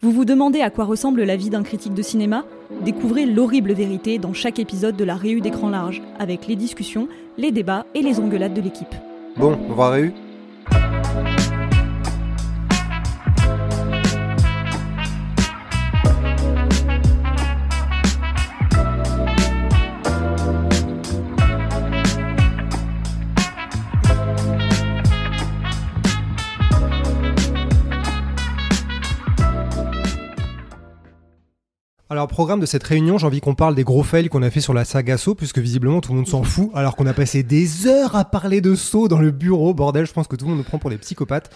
Vous vous demandez à quoi ressemble la vie d'un critique de cinéma? Découvrez l'horrible vérité dans chaque épisode de la Réu d'écran large, avec les discussions, les débats et les engueulades de l'équipe. Bon, on va Réu? Alors, programme de cette réunion, j'ai envie qu'on parle des gros fails qu'on a fait sur la saga Saw, puisque visiblement tout le monde s'en fout, alors qu'on a passé des heures à parler de Saw dans le bureau. Bordel, je pense que tout le monde nous prend pour des psychopathes,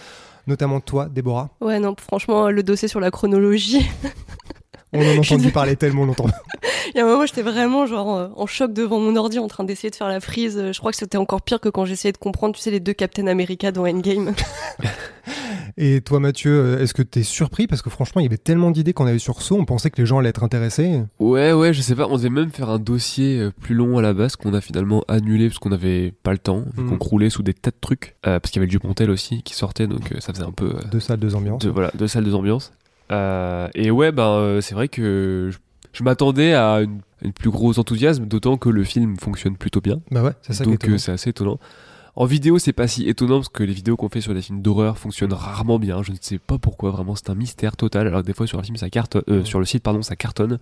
notamment toi, Déborah. Ouais, non, franchement, le dossier sur la chronologie. On en a entendu parler tellement longtemps. Il y a un moment, j'étais vraiment genre en choc devant mon ordi en train d'essayer de faire la frise. Je crois que c'était encore pire que quand j'essayais de comprendre, tu sais, les deux Captain America dans Endgame. Et toi, Mathieu, euh, est-ce que t'es surpris? Parce que franchement, il y avait tellement d'idées qu'on avait sur Saw, on pensait que les gens allaient être intéressés. Ouais, ouais, je sais pas. On devait même faire un dossier euh, plus long à la base qu'on a finalement annulé parce qu'on avait pas le temps, vu Mm. qu'on croulait sous des tas de trucs. Euh, parce qu'il y avait le Dupontel aussi qui sortait, donc euh, ça faisait un peu. euh, Deux salles, deux ambiances. de, voilà, deux salles, deux ambiances. Euh, et ouais, ben euh, c'est vrai que je, je m'attendais à une, une plus gros enthousiasme, d'autant que le film fonctionne plutôt bien. Bah ouais, c'est ça qui est Donc euh, c'est assez étonnant. En vidéo, c'est pas si étonnant parce que les vidéos qu'on fait sur des films d'horreur fonctionnent rarement bien. Je ne sais pas pourquoi, vraiment, c'est un mystère total. Alors que des fois sur le film, ça cartonne, euh, sur le site, pardon, ça cartonne.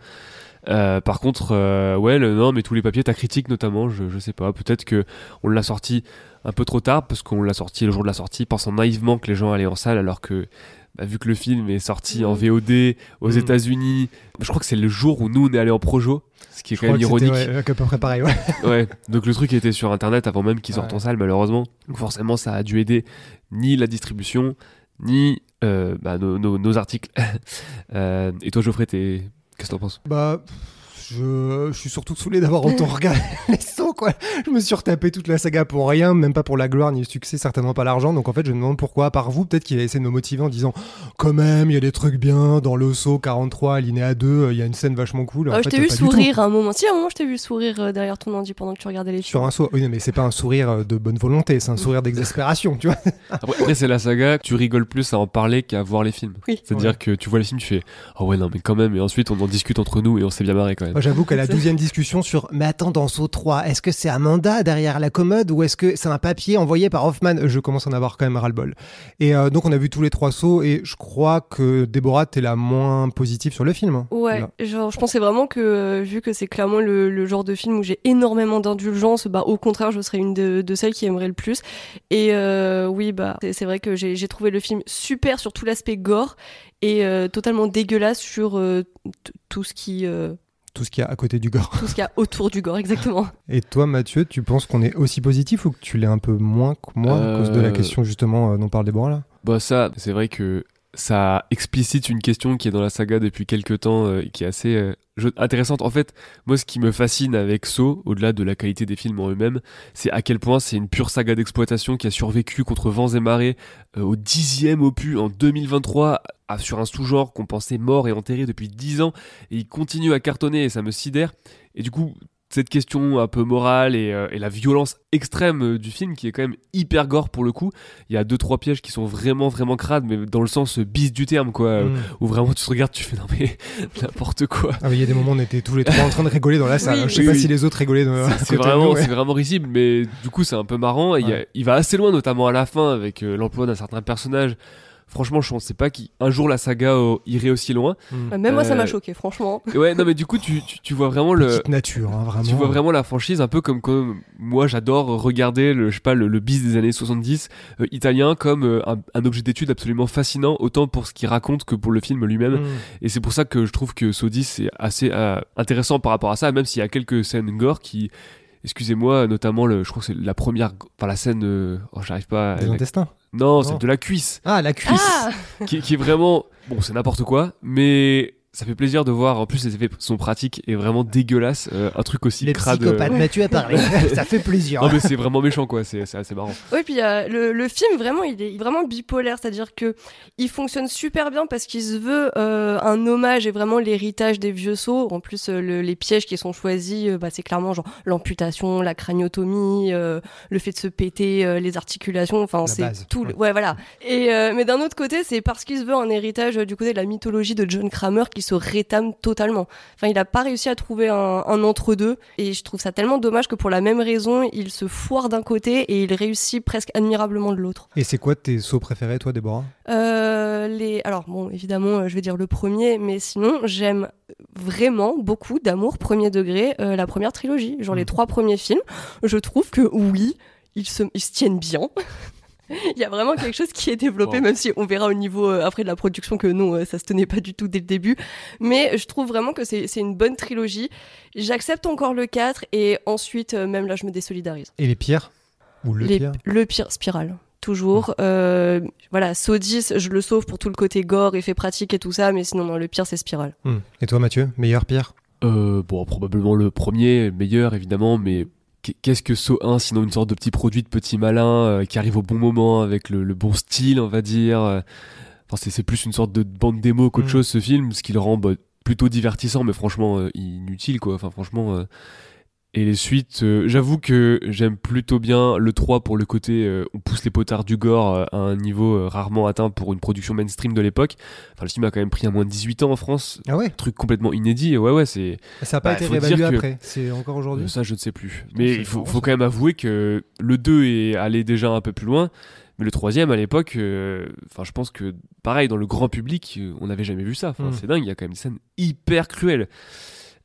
Euh, par contre, euh, ouais, le- non, mais tous les papiers, ta critique notamment, je, je sais pas. Peut-être que on l'a sorti un peu trop tard parce qu'on l'a sorti le jour de la sortie, pensant naïvement que les gens allaient en salle, alors que bah, vu que le film est sorti en VOD aux Mm. États-Unis, je crois que c'est le jour où nous on est allé en projo, ce qui est Je quand même que ironique. ouais, à peu près pareil, ouais. Ouais, donc le truc était sur internet avant même qu'il sorte Ouais. en salle, malheureusement. Donc forcément, ça a dû aider ni la distribution, ni euh, bah, nos, nos- nos articles. Euh, et toi, Geoffrey, t'es... qu'est-ce que t'en penses? Bah, je, je suis surtout saoulé d'avoir autant regardé les sauts, quoi. Je me suis retapé toute la saga pour rien, même pas pour la gloire ni le succès, certainement pas l'argent. Donc en fait, je me demande pourquoi, à part vous, peut-être qu'il a essayé de me motiver en disant quand même, il y a des trucs bien dans le saut 43, alinéa 2, euh, il y a une scène vachement cool. En Ouais, je t'ai vu sourire à un moment. Si, à un moment, je t'ai vu sourire euh, derrière ton ordi pendant que tu regardais les Sur films. un saut. Oui, mais c'est pas un sourire euh, de bonne volonté, c'est un sourire d'exaspération, tu vois. Après, après, c'est la saga, tu rigoles plus à en parler qu'à voir les films. Oui. C'est-à-dire Ouais. que tu vois les films, tu fais Oh ouais, non, mais quand même. Et ensuite, on en discute entre nous et on s'est bien marré quand même. Moi, j'avoue qu'à la douzième discussion sur Mais attends, dans Saut 3, est-ce que c'est Amanda derrière la commode ou est-ce que c'est un papier envoyé par Hoffman? Je commence à en avoir quand même ras-le-bol. Et euh, donc, on a vu tous les trois sauts et je crois que Déborah, t'es la moins positive sur le film. hein. Ouais, genre, je pensais vraiment que, euh, vu que c'est clairement le, le genre de film où j'ai énormément d'indulgence, bah, au contraire, je serais une de, de celles qui aimerait le plus. Et euh, oui, bah, c'est vrai que j'ai trouvé le film super sur tout l'aspect gore et euh, totalement dégueulasse sur euh, tout ce qui euh, Tout ce qu'il y a à côté du gore. tout ce qu'il y a autour du gore, exactement. Et toi, Mathieu, tu penses qu'on est aussi positif ou que tu l'es un peu moins que moi à cause de la Euh, question justement euh, dont parle Déborah là? Bah ça, c'est vrai que ça explicite une question qui est dans la saga depuis quelques temps euh, et qui est assez euh, intéressante. En fait, moi ce qui me fascine avec Saw, au-delà de la qualité des films en eux-mêmes, c'est à quel point c'est une pure saga d'exploitation qui a survécu contre vents et marées euh, au dixième opus en 2023 à- sur un sous-genre qu'on pensait mort et enterré depuis dix ans et il continue à cartonner et ça me sidère. Et du coup, cette question un peu morale et, euh, et la violence extrême euh, du film qui est quand même hyper gore pour le coup. Il y a deux trois pièges qui sont vraiment vraiment crades mais dans le sens bis du terme quoi euh, Mm. où vraiment tu te regardes tu fais non mais n'importe quoi. Ah, mais il y a des moments où on était tous les trois en train de rigoler dans la salle. Oui, Je sais oui, pas oui. si les autres rigolaient. dans- C'est vraiment, ouais. c'est vraiment risible, mais du coup c'est un peu marrant. Et il a- va assez loin, notamment à la fin, avec euh, l'emploi d'un certain personnage. Franchement, je pensais pas qu'un jour la saga euh, irait aussi loin. Mm. Euh, Même moi, ça m'a Euh, choqué, franchement. Ouais, non, mais du coup, tu, tu, tu vois vraiment le, Petite nature, hein, vraiment. tu vois vraiment la franchise un peu comme, comme moi j'adore regarder le je sais pas le, le bis des années 70 euh, italien comme euh, un, un objet d'étude absolument fascinant autant pour ce qu'il raconte que pour le film lui-même Mm. et c'est pour ça que je trouve que Sodis c'est assez euh, intéressant par rapport à ça même s'il y a quelques scènes gore qui excusez-moi notamment le je crois que c'est la première enfin la scène euh, oh j'arrive pas à- Des intestins. Non Non. c'est de la cuisse Ah, la cuisse. Ah qui, qui est vraiment bon c'est n'importe quoi mais ça fait plaisir de voir en plus les effets sont pratiques et vraiment dégueulasses euh, un truc aussi Les crade psychopathes, euh, Mathieu a parlé. ça fait plaisir. non mais c'est vraiment méchant quoi, c'est c'est assez marrant. Ouais, puis euh, le, le film vraiment, il est vraiment bipolaire, c'est-à-dire que il fonctionne super bien parce qu'il se veut euh, un hommage et vraiment l'héritage des vieux sauts. En plus, euh, le- les pièges qui sont choisis, euh, bah, c'est clairement genre l'amputation, la craniotomie, euh, le fait de se péter euh, les articulations. Enfin, c'est tout. le- ouais. Ouais, voilà. Et euh, mais d'un autre côté, c'est parce qu'il se veut un héritage euh, du côté de la mythologie de John Kramer qui se rétame totalement. Enfin, il a pas réussi à trouver un, un entre-deux. Et je trouve ça tellement dommage que pour la même raison, il se foire d'un côté et il réussit presque admirablement de l'autre. Et c'est quoi tes sauts préférés, toi, Déborah? Euh, les... Alors, bon, évidemment, euh, je vais dire le premier, mais sinon, j'aime vraiment beaucoup d'amour premier degré euh, la première trilogie. Genre les Mhm. trois premiers films. Je trouve que oui, ils se, ils se tiennent bien. Il y a vraiment quelque chose qui est développé, Bon. même si on verra au niveau euh, après de la production que non, euh, ça se tenait pas du tout dès le début. Mais je trouve vraiment que c'est c'est une bonne trilogie. J'accepte encore le 4 et ensuite, euh, même là, je me désolidarise. Et les pires Ou le Les- pire le pire, Spirale. Toujours. Euh, voilà, Saw 10, je le sauve pour tout le côté gore, effet pratique et tout ça, mais sinon, non, le pire, c'est Spirale. Hmm. Et toi, Mathieu Meilleur, pire? Euh, bon, probablement le premier, le meilleur évidemment, mais qu'est-ce que So 1 sinon une sorte de petit produit de petit malin euh, qui arrive au bon moment avec le, le bon style, on va dire. euh. Enfin, c'est, plus une sorte de bande démo qu'autre Mm. chose ce film, ce qui le rend bah, plutôt divertissant, mais franchement euh, inutile quoi. Enfin, franchement. euh, Et les suites, euh, j'avoue que j'aime plutôt bien le 3 pour le côté euh, on pousse les potards du gore euh, à un niveau euh, rarement atteint pour une production mainstream de l'époque. Enfin, le film a quand même pris à moins de 18 ans en France. Ah ouais Truc complètement inédit. Ouais, ouais, c'est. Ça n'a pas Bah, été réévalué après. C'est encore aujourd'hui Euh, Ça, je ne sais plus. Mais il faut, quand même avouer que le 2 est allé déjà un peu plus loin. Mais le troisième, à l'époque, euh, enfin, je pense que, pareil, dans le grand public, on n'avait jamais vu ça. Enfin, Mm. C'est dingue, il y a quand même des scènes hyper cruelles.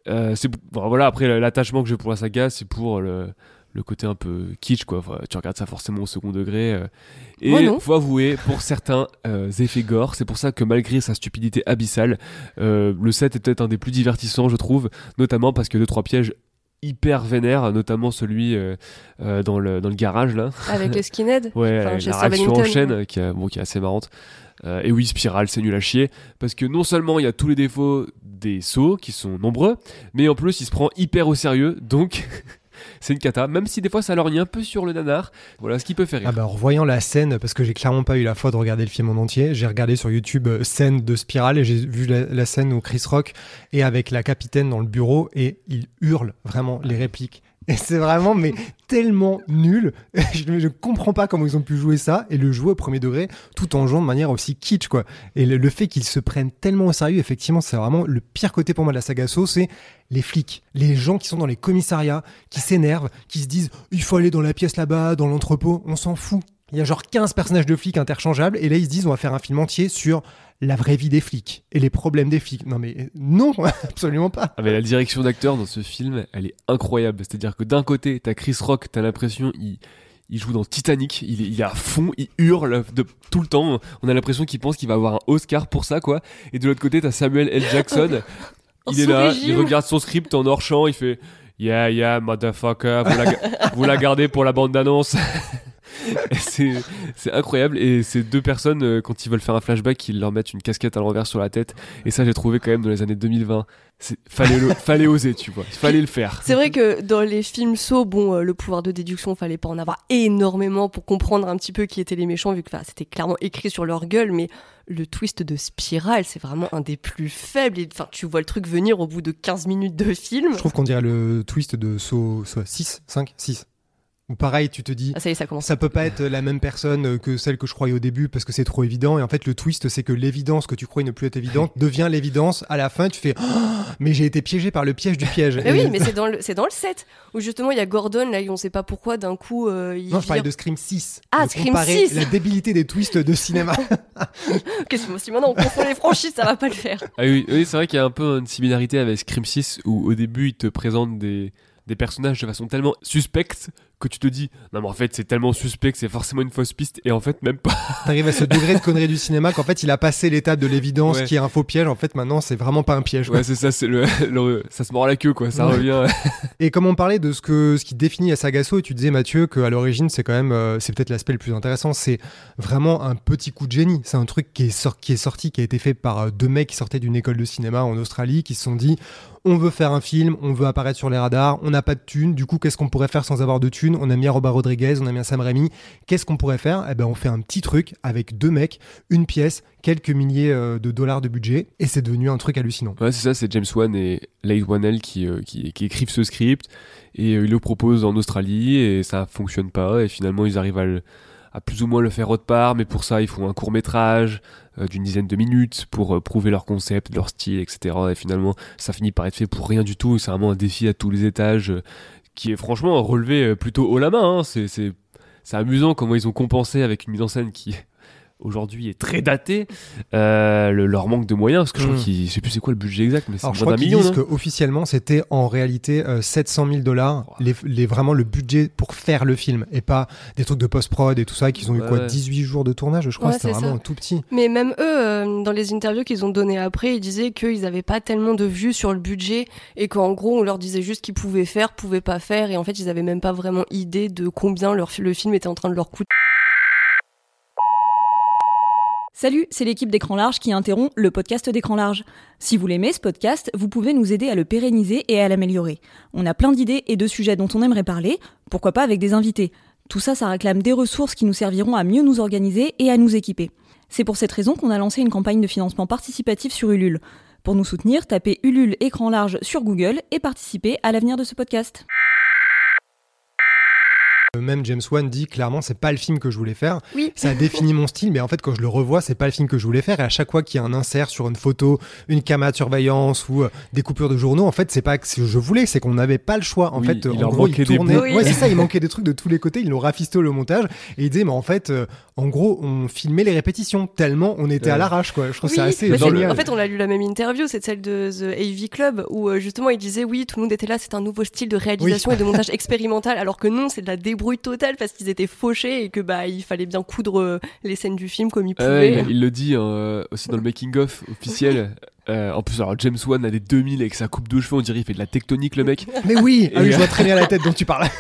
Euh, c'est, bon, voilà, après, l'attachement que j'ai pour la saga, c'est pour le, le côté un peu kitsch, quoi. Enfin, tu regardes ça forcément au second degré. euh. Et non. faut avouer, pour certains euh, effets gore, c'est pour ça que malgré sa stupidité abyssale, euh, le 7 est peut-être un des plus divertissants, je trouve, notamment parce que deux trois pièges hyper vénères, notamment celui euh, euh, dans, le, dans le garage là. Avec les skinheads Ouais, Enfin, la réaction en chaîne ouais. qui, a- bon, qui est assez marrante. Euh, et oui, Spiral, c'est nul à chier. Parce que non seulement il y a tous les défauts des sauts, qui sont nombreux, mais en plus il se prend hyper au sérieux. Donc c'est une cata. Même si des fois ça lorgne un peu sur le nanar. Voilà ce qui peut faire rire. Ah bah, en revoyant la scène, parce que j'ai clairement pas eu la foi de regarder le film en entier, j'ai regardé sur YouTube euh, scène de Spirale et j'ai vu la, la scène où Chris Rock est avec la capitaine dans le bureau et il hurle vraiment les répliques. Et c'est vraiment, mais tellement nul. je, je comprends pas comment ils ont pu jouer ça et le jouer au premier degré tout en jouant de manière aussi kitsch, quoi. Et le, le fait qu'ils se prennent tellement au sérieux, effectivement, c'est vraiment le pire côté pour moi de la saga Saw, c'est les flics, les gens qui sont dans les commissariats, qui s'énervent, qui se disent il faut aller dans la pièce là-bas, dans l'entrepôt, on s'en fout. Il y a genre 15 personnages de flics interchangeables et là ils se disent on va faire un film entier sur la vraie vie des flics et les problèmes des flics. Non mais euh, non, absolument pas. Ah mais la direction d'acteur dans ce film, elle est incroyable. C'est-à-dire que d'un côté, t'as Chris Rock, t'as l'impression il il joue dans Titanic, il est, il est à fond, il hurle de, tout le temps. On a l'impression qu'il pense qu'il va avoir un Oscar pour ça, quoi. Et de l'autre côté, t'as Samuel L. Jackson. Il est là, il regarde son script en hors champ, il fait Yeah, yeah, motherfucker, vous la, vous la gardez pour la bande d'annonce. C'est incroyable. Et ces deux personnes, euh, quand ils veulent faire un flashback, ils leur mettent une casquette à l'envers sur la tête. Et ça, j'ai trouvé quand même dans les années 2020. C'est- Fallait, le- fallait oser, tu vois. Fallait le faire. C'est vrai que dans les films Saw, bon, euh, le pouvoir de déduction, fallait pas en avoir énormément pour comprendre un petit peu qui étaient les méchants, vu que c'était clairement écrit sur leur gueule, mais le twist de Spiral, c'est vraiment un des plus faibles. Et, Enfin, tu vois le truc venir au bout de 15 minutes de film. Je trouve qu'on dirait le twist de Saw, Saw 6, 5, 6. Ou pareil, tu te dis, Ah, ça y est, ça commence. ça peut pas être la même personne que celle que je croyais au début parce que c'est trop évident. Et en fait, le twist, c'est que l'évidence que tu croyais ne plus être évidente devient l'évidence. À la fin, tu fais, Oh, mais j'ai été piégé par le piège du piège. Mais Et- oui, mais c'est dans le c'est dans le 7 où justement il y a Gordon là, et on sait pas pourquoi d'un coup euh, il Non, je parlais vire- de Scream 6. Ah, Scream comparer 6. La débilité des twists de cinéma. Qu'est-ce que si maintenant on confond les franchises, ça va pas le faire. Ah oui, oui c'est vrai qu'il y a un peu une similarité avec Scream 6 où au début ils te présentent des, des personnages de façon tellement suspecte que tu te dis non mais en fait c'est tellement suspect que c'est forcément une fausse piste et en fait même pas. T'arrives à ce degré de connerie du cinéma qu'en fait, il a passé l'étape de l'évidence Ouais. qui est un faux piège. En fait, maintenant, c'est vraiment pas un piège. Ouais c'est ça, c'est le, le- ça se mord la queue quoi, ça Ouais. revient. Et comme on parlait de ce, que, ce qui définit la saga Saw, et tu disais Mathieu qu'à l'origine c'est quand même, euh, c'est peut-être l'aspect le plus intéressant, c'est vraiment un petit coup de génie. C'est un truc qui est, sor- qui est sorti, qui a été fait par euh, deux mecs qui sortaient d'une école de cinéma en Australie, qui se sont dit on veut faire un film, on veut apparaître sur les radars, on n'a pas de thunes, du coup qu'est-ce qu'on pourrait faire sans avoir de thunes? On a mis un Robert Rodriguez, on a mis un Sam Raimi, qu'est-ce qu'on pourrait faire? Eh ben on fait un petit truc avec deux mecs, une pièce, quelques milliers euh, de dollars de budget, et c'est devenu un truc hallucinant. Ouais c'est ça, c'est James Wan et Leigh Whannell qui, euh, qui, écrivent ce script et euh, ils le proposent en Australie et ça fonctionne pas et finalement ils arrivent à plus ou moins le faire autre part, mais pour ça ils font un court métrage d'une dizaine de minutes pour euh, prouver leur concept, leur style, etc. Et finalement ça finit par être fait pour rien du tout. C'est vraiment un défi à tous les étages euh, qui est franchement relevé euh, plutôt haut la main. hein. C'est amusant comment ils ont compensé avec une mise en scène qui aujourd'hui est très datée euh, le- leur manque de moyens parce que je crois Mm. qu'ils je sais plus c'est quoi le budget exact mais c'est moins crois d'un million disent non qu'officiellement, c'était en réalité euh, 700 000 dollars, les, les- vraiment le budget pour faire le film, et pas des trucs de post-prod et tout ça, qu'ils ont eu quoi, ouais. 18 jours de tournage, je crois, Ouais, c'était c'est vraiment ça. tout petit. Mais même eux, euh, dans les interviews qu'ils ont données après, ils disaient qu'ils avaient pas tellement de vues sur le budget et qu'en gros on leur disait juste qu'ils pouvaient faire, pouvaient pas faire et en fait ils avaient même pas vraiment idée de combien leur, le film était en train de leur coûter. Salut, c'est l'équipe d'Écran Large qui interrompt le podcast d'Écran Large. Si vous l'aimez, ce podcast, vous pouvez nous aider à le pérenniser et à l'améliorer. On a plein d'idées et de sujets dont on aimerait parler, pourquoi pas avec des invités. Tout ça, ça réclame des ressources qui nous serviront à mieux nous organiser et à nous équiper. C'est pour cette raison qu'on a lancé une campagne de financement participatif sur Ulule. Pour nous soutenir, tapez Ulule Écran Large sur Google et participez à l'avenir de ce podcast. Même James Wan dit clairement, c'est pas le film que je voulais faire. Oui. Ça a défini mon style, mais en fait, quand je le revois, c'est pas le film que je voulais faire. Et à chaque fois qu'il y a un insert sur une photo, une caméra de surveillance ou euh, des coupures de journaux, en fait, c'est pas que je voulais, c'est qu'on n'avait pas le choix. En Oui, fait, il en gros, tournaient. bouts. Oui. Ouais, c'est ça, il manquait des trucs de tous les côtés. Ils l'ont rafisté le montage et ils disaient, mais en fait, euh, en gros, on filmait les répétitions tellement on était à l'arrache, quoi. Je trouve Oui, ça assez bah, génial. En fait, on a lu la même interview, c'est celle de The AV Club, où euh, justement il disait oui, tout le monde était là, c'est un nouveau style de réalisation et de montage expérimental, alors que non, c'est de la débrouille totale parce qu'ils étaient fauchés et que bah il fallait bien coudre euh, les scènes du film comme ils Ah pouvaient. il, il le dit euh, aussi dans le making of officiel. Euh, en plus, alors James Wan a des 2000 avec sa coupe de cheveux, on dirait il fait de la tectonique le mec. Mais oui, ah oui, je vois très bien la tête dont tu parles.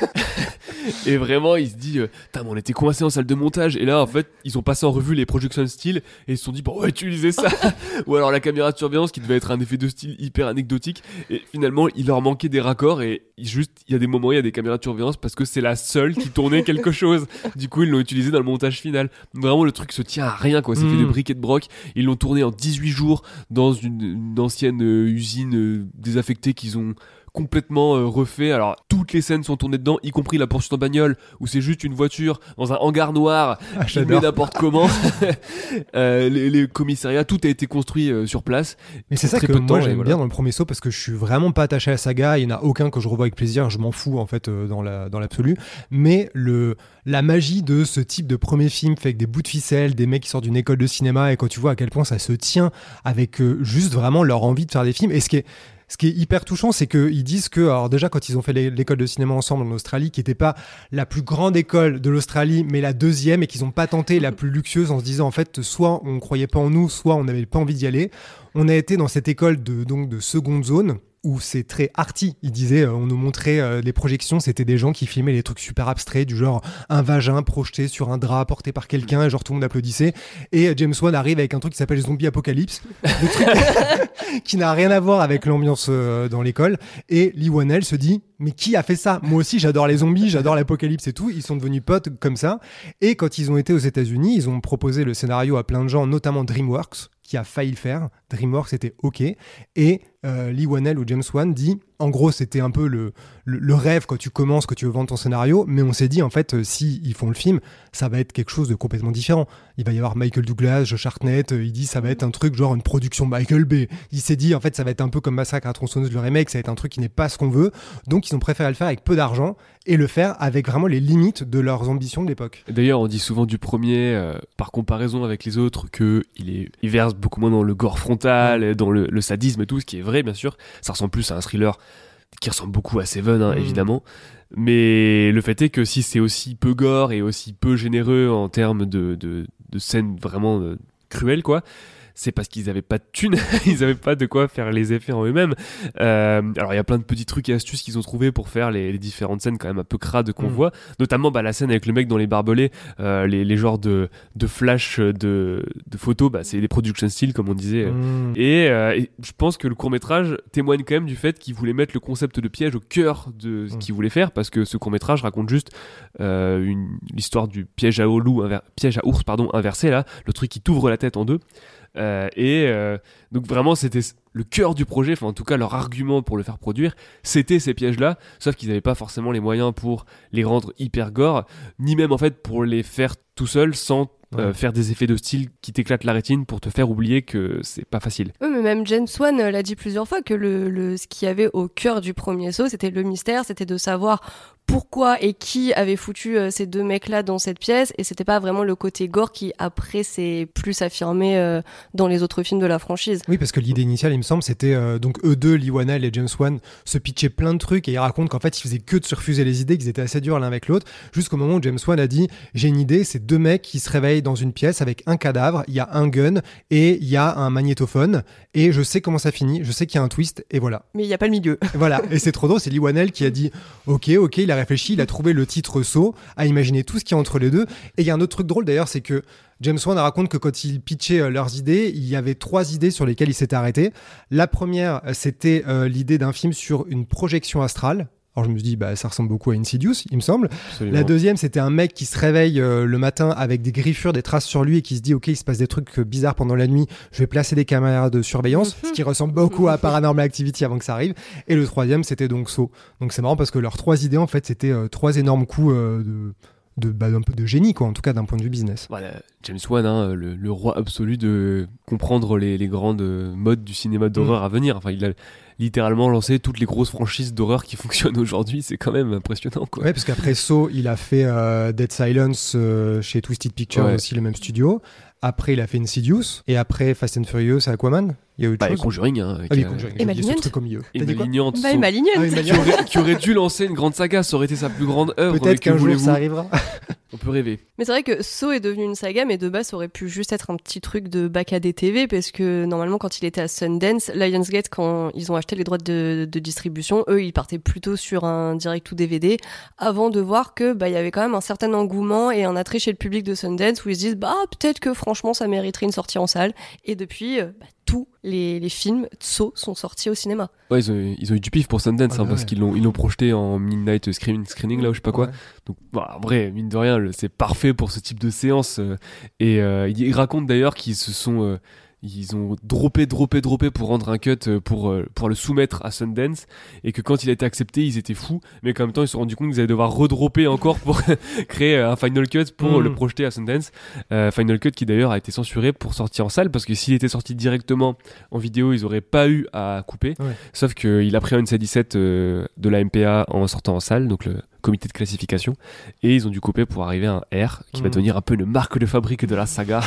Et vraiment, il se dit, euh, Putain, mais on était coincé en salle de montage. Et là, en fait, ils ont passé en revue les production styles et ils se sont dit, bon, on va utiliser ça. Ou alors la caméra de surveillance qui devait être un effet de style hyper anecdotique. Et finalement, il leur manquait des raccords et juste, il y a des moments, il y a des caméras de surveillance parce que c'est la seule qui tournait quelque chose. Du coup, ils l'ont utilisé dans le montage final. Vraiment, le truc se tient à rien, quoi. C'est fait Mm. de briques et de broc. Ils l'ont tourné en 18 jours dans une, une ancienne euh, usine euh, désaffectée qu'ils ont complètement euh, refait. Alors toutes les scènes sont tournées dedans, y compris la poursuite en bagnole où c'est juste une voiture dans un hangar noir Ah, n'importe comment. Euh, les, les commissariats, tout a été construit euh, sur place. Mais c'est ça que moi j'aime voilà. bien dans le premier saut parce que je suis vraiment pas attaché à la saga. Il y en a aucun que je revois avec plaisir. Je m'en fous en fait euh, dans la dans l'absolu. Mais le la magie de ce type de premier film fait avec des bouts de ficelle, des mecs qui sortent d'une école de cinéma et quand tu vois à quel point ça se tient avec juste vraiment leur envie de faire des films. Et ce qui est ce qui est hyper touchant, c'est qu'ils disent que, alors déjà, quand ils ont fait l'é- l'école de cinéma ensemble en Australie, qui n'était pas la plus grande école de l'Australie, mais la deuxième, et qu'ils n'ont pas tenté la plus luxueuse en se disant, en fait, soit on croyait pas en nous, soit on n'avait pas envie d'y aller. On a été dans cette école de, donc, de seconde zone, où c'est très arty. Il disait, euh, on nous montrait euh, les projections, c'était des gens qui filmaient les trucs super abstraits, du genre un vagin projeté sur un drap porté par quelqu'un, genre tout le monde applaudissait. Et euh, James Wan arrive avec un truc qui s'appelle Zombie Apocalypse, le truc qui n'a rien à voir avec l'ambiance dans l'école. Et Lee Wanell se dit, mais qui a fait ça? Moi aussi, j'adore les zombies, j'adore l'apocalypse et tout. Ils sont devenus potes comme ça. Et quand ils ont été aux États-Unis, ils ont proposé le scénario à plein de gens, notamment DreamWorks, qui a failli le faire. DreamWorks était OK. Et euh, Lee Wanell ou James Wan dit, en gros, c'était un peu le, le, le rêve quand tu commences, quand tu veux vendre ton scénario. Mais on s'est dit, en fait, euh, si ils font le film, ça va être quelque chose de complètement différent. Il va y avoir Michael Douglas, Josh Hartnett. euh, il dit, ça va être un truc genre une production Michael Bay. Il s'est dit, en fait, ça va être un peu comme Massacre à tronçonneuse le remake. Ça va être un truc qui n'est pas ce qu'on veut. Donc, ils ont préféré le faire avec peu d'argent et le faire avec vraiment les limites de leurs ambitions de l'époque. D'ailleurs, on dit souvent du premier, euh, par comparaison avec les autres, que il, est, il verse beaucoup moins dans le gore frontal, dans le, le sadisme et tout, ce qui est vrai, bien sûr. Ça ressemble plus à un thriller qui ressemble beaucoup à Seven, hein, Mm. évidemment. Mais le fait est que si c'est aussi peu gore et aussi peu généreux en termes de, de, de scènes vraiment euh, cruelles, quoi, c'est parce qu'ils avaient pas de thunes, ils avaient pas de quoi faire les effets en eux-mêmes. Euh, alors il y a plein de petits trucs et astuces qu'ils ont trouvé pour faire les, les différentes scènes quand même un peu crades qu'on Mm. voit, notamment bah, la scène avec le mec dans les barbelés, euh, les, les genres de, de flash de, de photos, bah, c'est des production style comme on disait. Mm. Et, euh, et je pense que le court métrage témoigne quand même du fait qu'il voulait mettre le concept de piège au cœur de ce Mm. qu'il voulait faire, parce que ce court métrage raconte juste euh, l'histoire du piège à loup, piège à ours pardon inversé là, le truc qui t'ouvre la tête en deux. Euh, et euh, donc vraiment c'était le cœur du projet, enfin en tout cas leur argument pour le faire produire, c'était ces pièges-là, sauf qu'ils n'avaient pas forcément les moyens pour les rendre hyper gore, ni même en fait pour les faire tout seul sans euh, faire des effets de style qui t'éclatent la rétine pour te faire oublier que c'est pas facile. Oui, mais même James Wan euh, l'a dit plusieurs fois que le, le- ce qu'il y avait au cœur du premier saut, c'était le mystère, c'était de savoir pourquoi et qui avait foutu euh, ces deux mecs-là dans cette pièce, et c'était pas vraiment le côté gore qui après s'est plus affirmé euh, dans les autres films de la franchise. Oui, parce que l'idée initiale, il me semble, c'était euh, donc eux deux, Lee Wanell et James Wan, se pitchaient plein de trucs et ils racontent qu'en fait, ils faisaient que de se refuser les idées, qu'ils étaient assez durs l'un avec l'autre, jusqu'au moment où James Wan a dit J'ai une idée, c'est deux mecs qui se réveillent dans une pièce avec un cadavre, il y a un gun et il y a un magnétophone, et je sais comment ça finit, je sais qu'il y a un twist, et voilà. Mais il n'y a pas le milieu. Voilà, et c'est trop drôle, c'est Lee Wanell qui a dit Ok, ok, il a réfléchi, il a trouvé le titre saut, a imaginé tout ce qu'il y a entre les deux. Et il y a un autre truc drôle d'ailleurs, c'est que James Wan raconte que quand il pitchait euh, leurs idées, il y avait trois idées sur lesquelles il s'était arrêté. La première, euh, c'était euh, l'idée d'un film sur une projection astrale. Alors je me suis dit, bah, ça ressemble beaucoup à Insidious, il me semble. La deuxième, c'était un mec qui se réveille euh, le matin avec des griffures, des traces sur lui et qui se dit, ok, il se passe des trucs euh, bizarres pendant la nuit, je vais placer des caméras de surveillance, ce qui ressemble beaucoup à Paranormal Activity avant que ça arrive. Et le troisième, c'était donc Saw. Donc c'est marrant parce que leurs trois idées, en fait, c'était euh, trois énormes coups de de, bah, d'un peu de génie, quoi, en tout cas d'un point de vue business. Voilà, James Wan, hein, le, le roi absolu de comprendre les, les grandes euh, modes du cinéma d'horreur à venir. Enfin, il a littéralement lancé toutes les grosses franchises d'horreur qui fonctionnent aujourd'hui. C'est quand même impressionnant, quoi. Ouais, parce qu'après Saw, il a fait euh, Dead Silence euh, chez Twisted Pictures, Ouais. aussi le même studio. Après, il a fait Insidious. Et après, Fast and Furious et Aquaman. Il y a eu autre Bah, chose. Conjuring, hein, Ah qui oui, a- Conjuring. Malignant. truc au milieu. Bah. Ah qui, aurait, qui aurait dû lancer une grande saga, ça aurait été sa plus grande œuvre. Peut-être qu'un jour ça arrivera. On peut rêver. Mais c'est vrai que Saw est devenu une saga, mais de base, ça aurait pu juste être un petit truc de bac à des TV, parce que normalement, quand il était à Sundance, Lionsgate, quand ils ont acheté les droits de, de distribution, eux, ils partaient plutôt sur un direct ou DVD, avant de voir que bah il y avait quand même un certain engouement et un attrait chez le public de Sundance, où ils se disent bah peut-être que franchement, ça mériterait une sortie en salle. Et depuis, euh, bah, tous les, les films Saw sont sortis au cinéma. Ouais, ils ont, ils ont eu du pif pour Sundance, Ah hein, bah parce qu'ils l'ont, ils l'ont projeté en Midnight Screening, screening là, ou je sais pas quoi. Ouais. Donc, voilà, en vrai, mine de rien, c'est parfait pour ce type de séance. euh, et euh, ils, ils racontent d'ailleurs qu'ils se sont. Ils ont droppé, droppé, droppé pour rendre un cut euh, pour, euh, pour le soumettre à Sundance. Et que quand il a été accepté, ils étaient fous. Mais qu'en même temps, ils se sont rendu compte qu'ils allaient devoir redropper encore pour créer euh, un Final Cut pour Mm. le projeter à Sundance. Euh, Final Cut qui d'ailleurs a été censuré pour sortir en salle. Parce que s'il était sorti directement en vidéo, ils auraient pas eu à couper. Ouais. Sauf qu'il a pris un C17 euh, de la MPA en sortant en salle. Donc le comité de classification et ils ont dû couper pour arriver à un R qui va Mm. devenir un peu une marque de fabrique de la saga.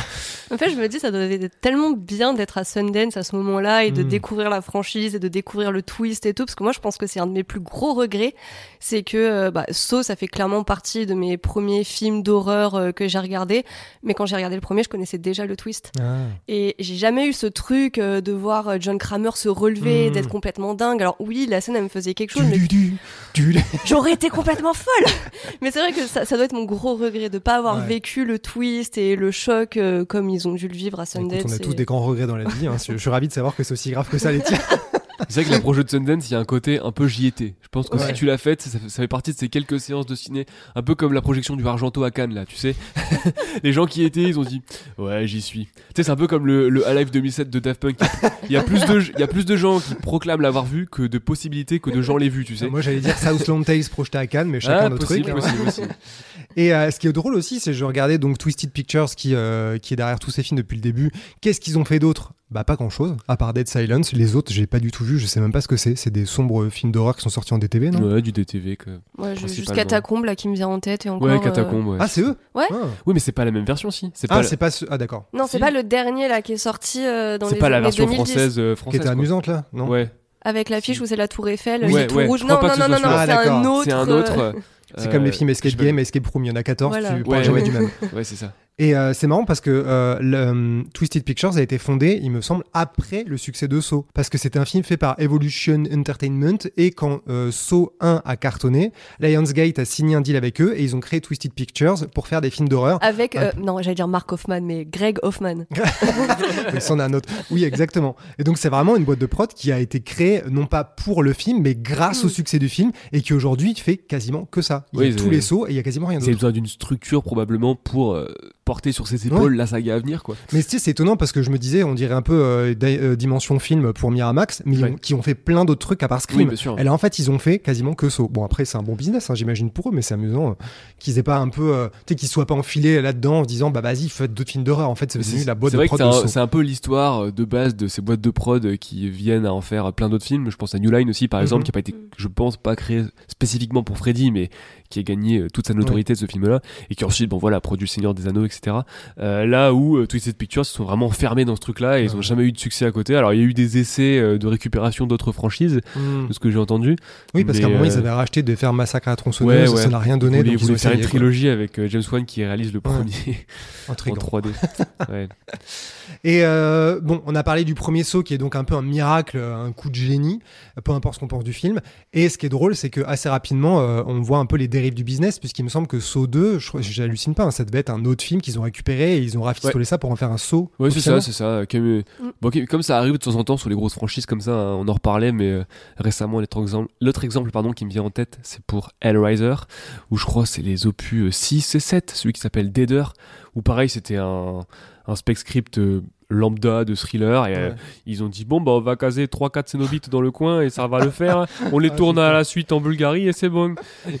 En fait, je me dis, ça devait être tellement bien d'être à Sundance à ce moment-là et de Mm. découvrir la franchise et de découvrir le twist et tout. Parce que moi, je pense que c'est un de mes plus gros regrets. C'est que euh, bah, Saw, ça fait clairement partie de mes premiers films d'horreur euh, que j'ai regardés. Mais quand j'ai regardé le premier, je connaissais déjà le twist. Ah. Et j'ai jamais eu ce truc euh, de voir John Kramer se relever, Mm. d'être complètement dingue. Alors oui, la scène, elle me faisait quelque chose, Du, mais du, du, du. j'aurais été complètement folle. mais c'est vrai que ça, ça doit être mon gros regret de pas avoir Ouais. vécu le twist et le choc euh, comme ils ont dû le vivre à Sundance. Écoute, on a tous des grands regrets dans la vie. hein. Je je suis ravi de savoir que c'est aussi grave que ça, les tiens. C'est vrai que la projet de Sundance, il y a un côté un peu j'y étais. Je pense que Ouais. si tu l'as faite, ça, fait- ça fait partie de ces quelques séances de ciné, un peu comme la projection du Argento à Cannes, là, tu sais. Les gens qui y étaient, ils ont dit Ouais, j'y suis. Tu sais, c'est un peu comme le, le Alive 2007 de Daft Punk. Il y a plus de, il y a plus de gens qui proclament l'avoir vu que de possibilités que de gens l'aient vu, tu sais. Moi, j'allais dire Southland Tales projeté à Cannes, mais chacun Ah, notre possible, truc. hein. possible, possible. Et euh, ce qui est drôle aussi, c'est que je regardais donc Twisted Pictures qui, euh, qui est derrière tous ces films depuis le début. Qu'est-ce qu'ils ont fait d'autre Bah pas grand chose, à part Dead Silence. Les autres, j'ai pas du tout vu, je sais même pas ce que c'est. C'est des sombres films d'horreur qui sont sortis en DTV, non? Ouais, du DTV. Que... Ouais, juste. Catacombe là qui me vient en tête et encore. Ouais, euh, Catacombe, ouais. Ah, c'est eux? Ouais. Ah, Oui, mais c'est pas la même version, si. C'est Ah, pas, c'est pas ce... Ah, d'accord. Non, c'est Si. pas le dernier là qui est sorti euh, dans c'est les pas la version 2010 française, euh, Qui française. était quoi. amusante, là Non? Ouais. avec l'affiche où c'est la Tour Eiffel, Ouais, c'est tout ouais, rouge. Non, non, non, non, non, c'est Ah, un d'accord. autre. C'est un euh, autre. C'est comme les films Escape Game, Escape Room, il y en a 14, Voilà. tu parles Ouais, jamais du même. Ouais, c'est ça. Et euh, c'est marrant parce que euh, le, euh, Twisted Pictures a été fondé, il me semble, après le succès de Saw. Parce que c'était un film fait par Evolution Entertainment et quand euh, Saw 1 a cartonné, Lionsgate a signé un deal avec eux et ils ont créé Twisted Pictures pour faire des films d'horreur. Avec, euh, non, j'allais dire Mark Hoffman, mais Greg Hoffman. Mais c'en a un autre. Oui, exactement. Et donc c'est vraiment une boîte de prod qui a été créée non pas pour le film, mais grâce au Mm. succès du film et qui aujourd'hui fait quasiment que ça. Il y a Oui, tous c'est- les sauts et il y a quasiment rien C'est d'autre. besoin d'une structure probablement pour euh, porter sur ses épaules la saga à venir, quoi. Mais tu sais, c'est étonnant parce que je me disais, on dirait un peu euh, euh, dimension film pour Miramax, mais ils Ouais. ont- qui ont fait plein d'autres trucs à part Scream. Oui, sûr. Et là, en fait, ils ont fait quasiment que Saw. Bon, après, c'est un bon business, hein, j'imagine pour eux, mais c'est amusant euh, qu'ils aient pas un peu, euh, tu sais, qu'ils soient pas enfilés là-dedans en se disant, bah vas-y, faites d'autres films d'horreur. En fait, c'est devenu la boîte C'est de prod c'est un, un peu l'histoire de base de ces boîtes de prod qui viennent à en faire plein d'autres films. Je pense à New Line aussi, par exemple, Mhm. qui a pas été, je pense, pas créé spécifiquement pour Freddy, mais qui a gagné euh, toute sa notoriété de ce film-là et qui ensuite, bon voilà, produit Le Seigneur des Anneaux, etc. Euh, là où euh, Twisted Pictures se sont vraiment enfermés dans ce truc-là et ils ont Ouais. jamais eu de succès à côté. Alors il y a eu des essais euh, de récupération d'autres franchises, Mm. de ce que j'ai entendu. Oui, parce qu'à un moment, euh, ils avaient racheté de faire Massacre à la tronçonneuse, Ouais, ça n'a rien donné. Ils voulaient, faire une trilogie avec euh, James Wan qui réalise le premier en Intriguant. 3D. Et euh, bon, on a parlé du premier saut qui est donc un peu un miracle, un coup de génie, peu importe ce qu'on pense du film. Et ce qui est drôle, c'est que assez rapidement, euh, on voit un peu les dérives du business, puisqu'il me semble que Saut 2, je crois- j'hallucine pas, hein, ça devait être un autre film qu'ils ont récupéré et ils ont rafistolé ça pour en faire un saut. Ouais, c'est ça, c'est ça. Comme, euh, Mm. bon, ok, comme ça arrive de temps en temps sur les grosses franchises comme ça, hein, on en reparlait, mais euh, récemment, l'autre exemple, l'autre exemple pardon, qui me vient en tête, c'est pour Hellraiser, où je crois c'est les opus euh, 6 et 7, celui qui s'appelle Deader, où pareil, c'était un, un spec script euh, lambda de thriller, et euh, ils ont dit bon, bah on va caser 3-4 cénobites dans le coin, et ça va le faire. On les Ah, tourne à la suite en Bulgarie, et c'est bon.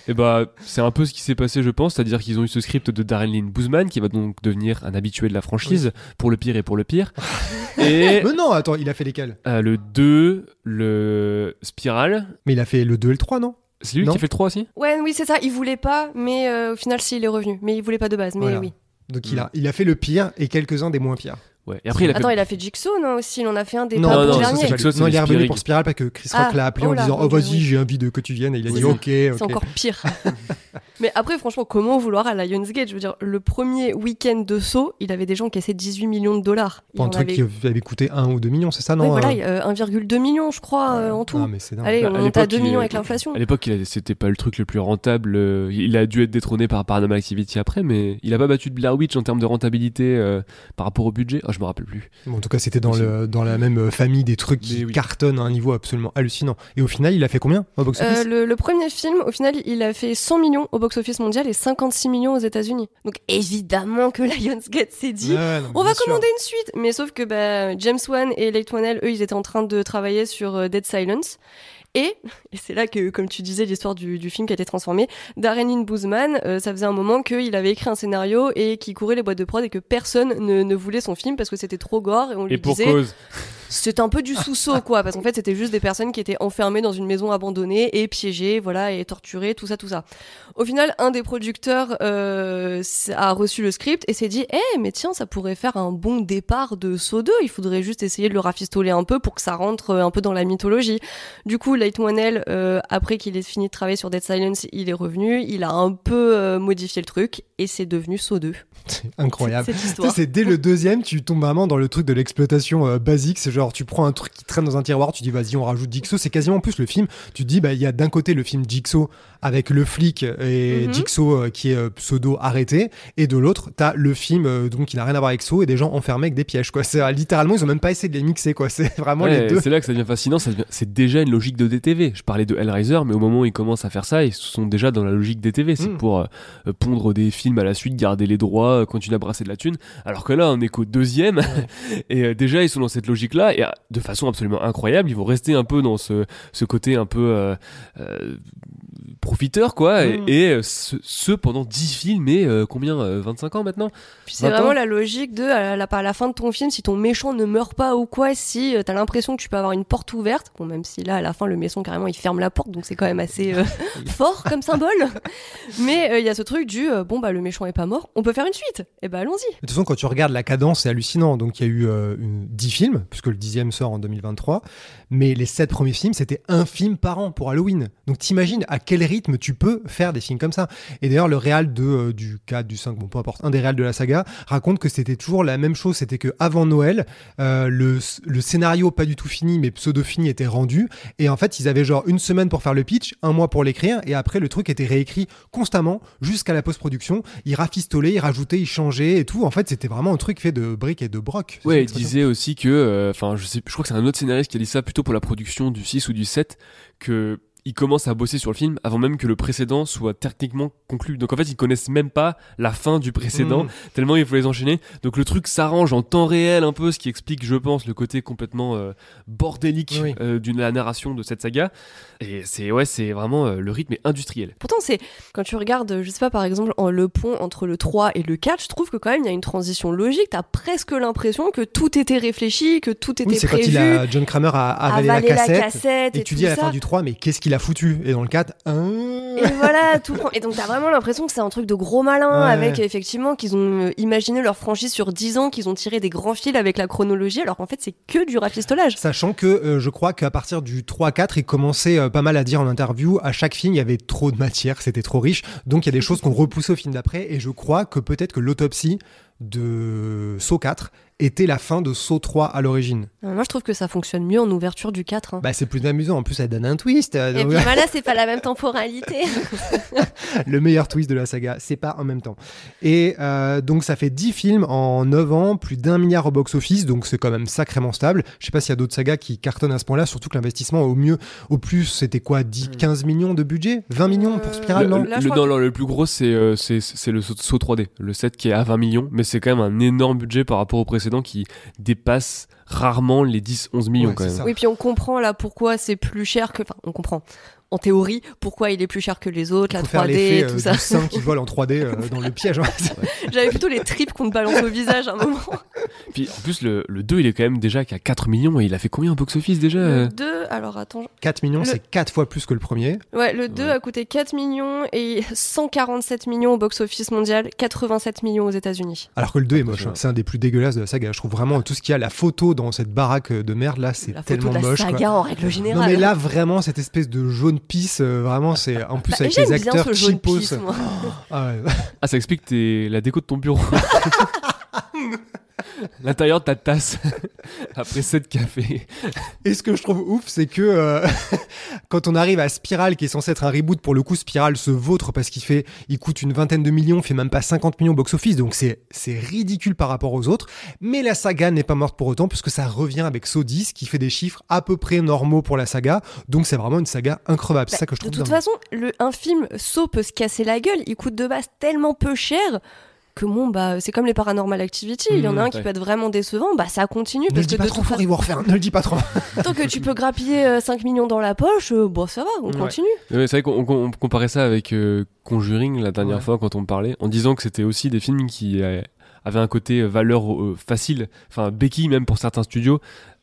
Et bah, c'est un peu ce qui s'est passé, je pense, c'est-à-dire qu'ils ont eu ce script de Darren Lynn Boozman, qui va donc devenir un habitué de la franchise, pour le pire et pour le pire. et Mais non, attends, il a fait lesquels? Euh, le 2, le Spiral. Mais il a fait le 2 et le 3, non? C'est lui Non. qui a fait le 3 aussi? Ouais, oui, c'est ça. Il voulait pas, mais euh, au final, si, il est revenu. Mais il voulait pas de base, mais Voilà. oui. Donc il, a, il a fait le pire et quelques-uns des moins pires. Ouais. Et après, il a Attends, fait. il a fait Jigsaw, non aussi Il en a fait un des non, pas non, pas Jigsaw, non, il est revenu pour Spiral parce que Chris Ah, Rock l'a appelé oh en là, disant Oh, ok, vas-y, oui. j'ai envie de que tu viennes. Et il a dit. Ok, C'est encore pire. mais après, franchement, comment vouloir à Lionsgate? Je veux dire, le premier week-end de saut, il avait des gens qui essaient 18 millions de dollars. Pour un en truc avait... qui avait coûté 1 ou 2 millions, c'est ça, Ouais, non voilà, euh, euh, 1,2 million, je crois, euh, en tout. Ah, mais c'est dingue. Allez, Bah, on monte à l'époque, 2 il- millions avec l'inflation. À l'époque, c'était pas le truc le plus rentable. euh, Il a dû être détrôné par Paranormal Activity après, mais il a pas battu de Blair Witch en termes de rentabilité euh, par rapport au budget. Je me rappelle plus. Bon, en tout cas, c'était dans, le, dans la même euh, famille des trucs qui oui. cartonnent à un niveau absolument hallucinant. Et au final, il a fait combien au Euh, box-office le, le premier film, au final, il a fait 100 millions au box-office mondial et 56 millions aux États-Unis. Donc évidemment que Lionsgate s'est dit, Ouais, non, mais on va sûr. commander une suite. Mais sauf que bah, James Wan et Leighton Wannell, eux, ils étaient en train de travailler sur euh, Dead Silence. Et, et c'est là que, comme tu disais, l'histoire du, du film qui a été transformé, Darren Boozman, euh, ça faisait un moment qu'il avait écrit un scénario et qu'il courait les boîtes de prod et que personne ne, ne voulait son film parce que c'était trop gore et on lui Et pour disait cause. c'est un peu du sous-saut, quoi, parce qu'en fait, c'était juste des personnes qui étaient enfermées dans une maison abandonnée et piégées, voilà, et torturées, tout ça, tout ça. Au final, un des producteurs euh, a reçu le script et s'est dit, eh, mais tiens, ça pourrait faire un bon départ de Saut 2. Il faudrait juste essayer de le rafistoler un peu pour que ça rentre euh, un peu dans la mythologie. Du coup, Light euh, après qu'il ait fini de travailler sur Dead Silence, il est revenu, il a un peu euh, modifié le truc et c'est devenu Saut 2. C'est incroyable. Cette histoire. C'est dès le deuxième, tu tombes vraiment dans le truc de l'exploitation euh, basique. C'est genre, tu prends un truc qui traîne dans un tiroir, tu dis vas-y, on rajoute Jigsaw. C'est quasiment en plus le film. Tu te dis, bah, il y a d'un côté le film Jigsaw avec le flic et Mhm. Jigsaw euh, qui est euh, pseudo arrêté, et de l'autre, t'as le film euh, donc qui n'a rien à voir avec Saw et des gens enfermés avec des pièges. Quoi. C'est littéralement, ils ont même pas essayé de les mixer. Quoi. C'est vraiment Ouais, les deux. C'est là que ça devient fascinant. ça devient- C'est déjà une logique de DTV. Je parlais de Hellraiser, mais au moment où ils commencent à faire ça, ils sont déjà dans la logique DTV. C'est Mm. pour pondre des films à la suite, garder les droits, euh, continuer à brasser de la thune. Alors que là, on est qu'au deuxième. et euh, déjà, ils sont dans cette logique-là. Et euh, de façon absolument incroyable, ils vont rester un peu dans ce, ce côté un peu euh, euh, profiteur, quoi. Et- Mm. Et, euh, ce, ce pendant 10 films et euh, combien euh, 25 ans maintenant Puis c'est 20 ans. vraiment la logique de à la, à la fin de ton film, si ton méchant ne meurt pas ou quoi, si euh, t'as l'impression que tu peux avoir une porte ouverte, bon même si là à la fin le méchant carrément il ferme la porte, donc c'est quand même assez euh, fort comme symbole. Mais euh, il y a ce truc du euh, bon bah le méchant est pas mort, on peut faire une suite. Et bah allons-y. De toute façon, quand tu regardes la cadence, c'est hallucinant. Donc, il y a eu euh, une- 10 films, puisque le dixième sort en 2023. Mais les 7 premiers films, c'était un film par an pour Halloween. Donc, t'imagines à quel rythme tu peux faire des films comme ça. Et d'ailleurs, le réal de, euh, du 4, du 5, bon, peu importe, un des réals de la saga, raconte que c'était toujours la même chose. C'était que avant Noël, euh, le, le scénario pas du tout fini, mais pseudo-fini était rendu. Et en fait, ils avaient genre une semaine pour faire le pitch, un mois pour l'écrire. Et après, le truc était réécrit constamment jusqu'à la post-production. Ils rafistolaient, ils rajoutaient, ils changeaient et tout. En fait, c'était vraiment un truc fait de briques et de broc. Ouais, il disait aussi que, euh, enfin, je sais, je crois que c'est un autre scénariste qui a dit ça plutôt pour la production du 6 ou du 7, que il commence à bosser sur le film avant même que le précédent soit techniquement conclu. Donc en fait, ils connaissent même pas la fin du précédent, Mm. tellement il faut les enchaîner. Donc le truc s'arrange en temps réel un peu, ce qui explique, je pense, le côté complètement euh, bordélique Oui. euh, d'une la narration de cette saga. Et c'est ouais, c'est vraiment euh, le rythme est industriel. Pourtant c'est quand tu regardes, je sais pas par exemple en le pont entre le 3 et le 4, je trouve que quand même il y a une transition logique. T'as presque l'impression que tout était réfléchi, que tout était Oui, c'est quand prévu. il a, John Kramer a avalé la cassette. cassette et et tu tout dis à la ça. fin du 3, mais qu'est-ce qu'il a foutu Et dans le 4, hein Et voilà, tout prend. Et donc t'as vraiment l'impression que c'est un truc de gros malin, Ouais. avec effectivement qu'ils ont euh, imaginé leur franchise sur 10 ans, qu'ils ont tiré des grands fils avec la chronologie, alors qu'en fait c'est que du rafistolage. Sachant que euh, je crois qu'à partir du 3-4, il commençait euh, pas mal à dire en interview, à chaque film, il y avait trop de matière, c'était trop riche. Donc il y a des choses qu'on repousse au film d'après. Et je crois que peut-être que l'autopsie de Saw 4 était la fin de Saw 3 à l'origine. Euh, Moi je trouve que ça fonctionne mieux en ouverture du 4. hein. Bah, c'est plus amusant. En plus, ça donne un twist. euh, Et donc, puis voilà, c'est pas la même temporalité. le meilleur twist de la saga. C'est pas en même temps. Et euh, donc, ça fait 10 films en 9 ans, plus d'un milliard au box-office. Donc, c'est quand même sacrément stable. Je sais pas s'il y a d'autres sagas qui cartonnent à ce point-là. Surtout que l'investissement, au mieux, au plus, c'était quoi 10, 15 millions de budget? 20 millions pour Spiral, non? Là, le- non, que- non, le plus gros, c'est euh, c'est c'est le saut, saut 3D, le 7 qui est à 20 millions, mais c'est quand même un énorme budget par rapport au précédent qui dépasse rarement les 10-11 millions Ouais, quand même. ça. oui, puis on comprend là pourquoi c'est plus cher que. Enfin, on comprend. En théorie, pourquoi il est plus cher que les autres, la Faut faire 3D, l'effet tout euh, ça. du qui vole en 3D euh, dans le piège. hein. J'avais plutôt les tripes qu'on te balance au visage à un moment. Puis en plus, le, le 2, il est quand même déjà qu'à 4 millions et il a fait combien au box-office déjà euh Le 2, alors attends, 4 millions, Le- c'est 4 fois plus que le premier. Ouais, le 2 Ouais. a coûté 4 millions et 147 millions au box-office mondial, 87 millions aux États-Unis. Alors que le 2 est moche. hein. C'est un des plus dégueulasses de la saga. Je trouve vraiment tout ce qu'il y a, la photo dans cette baraque de merde là, c'est La photo tellement de la moche. quoi. saga en règle Non générale. mais là vraiment cette espèce de jaune pisse, euh, vraiment c'est en plus Bah, avec J'aime les bien acteurs ce jaune cheapos. pisse, moi. Ah ouais. Ah, ça explique tes- la déco de ton bureau. L'intérieur de ta tasse après 7 cafés. Et ce que je trouve ouf, c'est que euh, quand on arrive à Spiral, qui est censé être un reboot, pour le coup, Spiral se vautre parce qu'il fait, il coûte une vingtaine de millions, fait même pas 50 millions au box-office, donc c'est c'est ridicule par rapport aux autres. Mais la saga n'est pas morte pour autant, puisque ça revient avec Saw 10, qui fait des chiffres à peu près normaux pour la saga, donc c'est vraiment une saga increvable. C'est ça que je Bah, de trouve toute dingue. façon, le, un film Saw peut se casser la gueule. Il coûte de base tellement peu cher que bon, bah, c'est comme les Paranormal Activity. Il y en a Mmh, un qui peut être vraiment décevant. Bah, ça continue. Ne le parce dis que pas de trop fort, ils vont refaire. Ne le dis pas trop. tant que tu peux grappiller euh, 5 millions dans la poche, euh, bon, ça va, on Ouais. continue. Ouais, c'est vrai qu'on on- on comparait ça avec euh, Conjuring la dernière Ouais. fois quand on parlait, en disant que c'était aussi des films qui euh, avaient un côté valeur euh, facile. Enfin, Becky, même pour certains studios,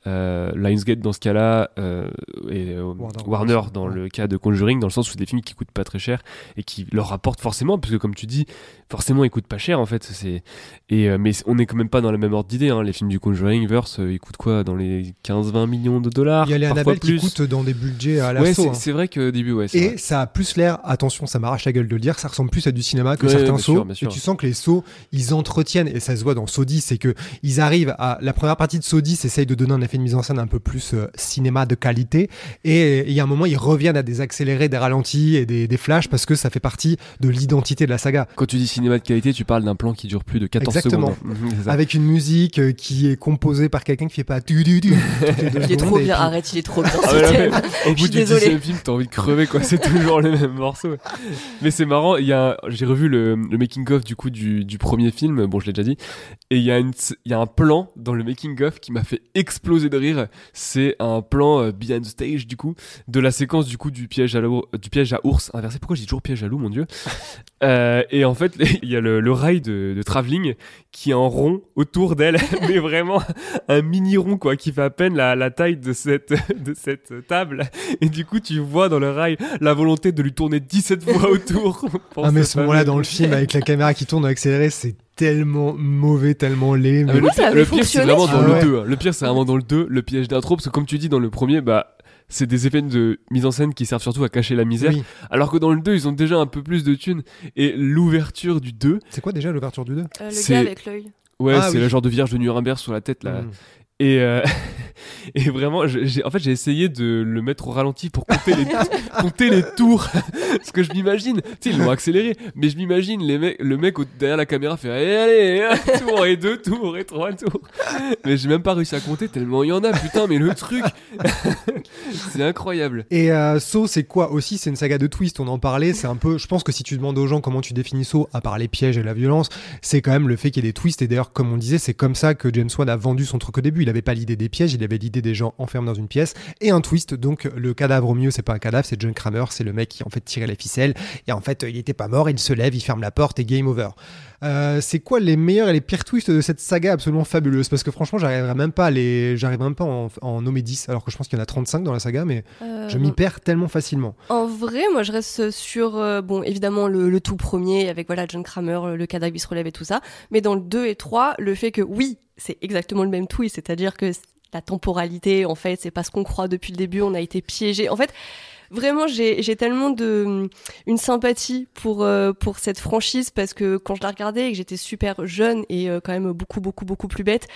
euh, Lionsgate dans ce cas-là euh, et euh, Warner dans Ouais. le cas de Conjuring, dans le sens où c'est des films qui coûtent pas très cher et qui leur rapportent forcément, parce que comme tu dis, forcément ils coûtent pas cher en fait. C'est et euh, mais on est quand même pas dans le même ordre d'idée. Hein. Les films du Conjuring verse, ils coûtent quoi dans les 15-20 millions de dollars, Il y a les parfois Annabelle qui plus. coûtent dans des budgets à ouais, c'est hein. c'est vrai que début, ouais. Et vrai. ça a plus l'air, attention, ça m'arrache la gueule de le dire, ça ressemble plus à du cinéma que Ouais, certains sûr, sauts. Et tu sens que les sauts, ils entretiennent, et ça se voit dans Saut 10, c'est que ils arrivent à. La première partie de Saut 10 essaye de donner un effet de mise en scène un peu plus euh, cinéma de qualité. Et il y a un moment, ils reviennent à des accélérés, des ralentis et des, des flashs parce que ça fait partie de l'identité de la saga. Quand tu dis cinéma de qualité, tu parles d'un plan qui dure plus de 14 Exactement. secondes. Mhm. Avec une musique euh, qui est composée par quelqu'un qui fait pas du du du. Il est trop bien, puis- arrête, il est trop bien Ah ouais. Au bout du dixième film, t'as envie de crever, quoi. C'est toujours le même morceau. Mais c'est marrant, il y a, un- j'ai revu le, le making-of du coup du, du premier film, bon, je l'ai déjà dit, et il y, a une- il y a un plan dans le making-of qui m'a fait exploser de rire. C'est un plan euh, behind the stage, du coup, de la séquence du coup du piège à, du piège à ours inversé. Pourquoi dis toujours piège à loup, mon dieu Euh, Et en fait, il y a le, le rail de, de travelling qui est en rond autour d'elle, mais vraiment un mini rond, quoi, qui fait à peine la, la taille de cette, de cette table. Et du coup, tu vois dans le rail la volonté de lui tourner 17 fois autour. Ah mais ce moment-là dans le film avec la caméra qui tourne accélérée, c'est tellement mauvais, tellement laid. Ah, mais- le, pire- avait le pire, c'est vraiment dans Ah le ouais. 2. hein. Le pire, c'est vraiment dans le 2, le piège d'intro, parce que comme tu dis, dans le premier, bah, c'est des effets de mise en scène qui servent surtout à cacher la misère. Oui. Alors que dans le 2, ils ont déjà un peu plus de thunes. Et l'ouverture du 2, C'est quoi déjà l'ouverture du 2 Euh, le gars avec l'œil. ouais, Ah, c'est oui. le genre de vierge de Nuremberg sur la tête, là. Mm. Et, euh, et vraiment, j'ai, en fait, j'ai essayé de le mettre au ralenti pour compter les, compter les tours. Parce que je m'imagine, tu sais, ils l'ont accéléré, mais je m'imagine le mec derrière la caméra faire allez, allez, un tour et deux tours et trois tours. Mais j'ai même pas réussi à compter tellement il y en a, putain, mais le truc, c'est incroyable. Et euh, Saw, c'est quoi aussi? C'est une saga de twist, on en parlait. C'est un peu. Je pense que si tu demandes aux gens comment tu définis Saw, à part les pièges et la violence, c'est quand même le fait qu'il y ait des twists. Et d'ailleurs, comme on disait, c'est comme ça que James Wan a vendu son truc au début. Il avait pas l'idée des pièges, il avait l'idée des gens enfermés dans une pièce et un twist. Donc le cadavre au mieux, c'est pas un cadavre, c'est John Kramer, c'est le mec qui en fait tirait les ficelles. Et en fait, il était pas mort, il se lève, il ferme la porte et game over. Euh, c'est quoi les meilleurs et les pires twists de cette saga absolument fabuleuse? Parce que franchement, j'arriverai même pas à les, j'arrive même pas en, en nommer 10, alors que je pense qu'il y en a 35 dans la saga, mais Euh, je m'y perds tellement facilement. En vrai, moi, je reste sur, euh, bon, évidemment, le, le tout premier, avec, voilà, John Kramer, le cadavre, il se relève et tout ça. Mais dans le 2 et 3, le fait que, oui, c'est exactement le même twist, c'est-à-dire que la temporalité, en fait, c'est pas ce qu'on croit depuis le début, on a été piégé. En fait, vraiment, j'ai tellement de une sympathie pour euh, pour cette franchise parce que quand je la regardais et que j'étais super jeune et euh, quand même beaucoup beaucoup beaucoup plus bête,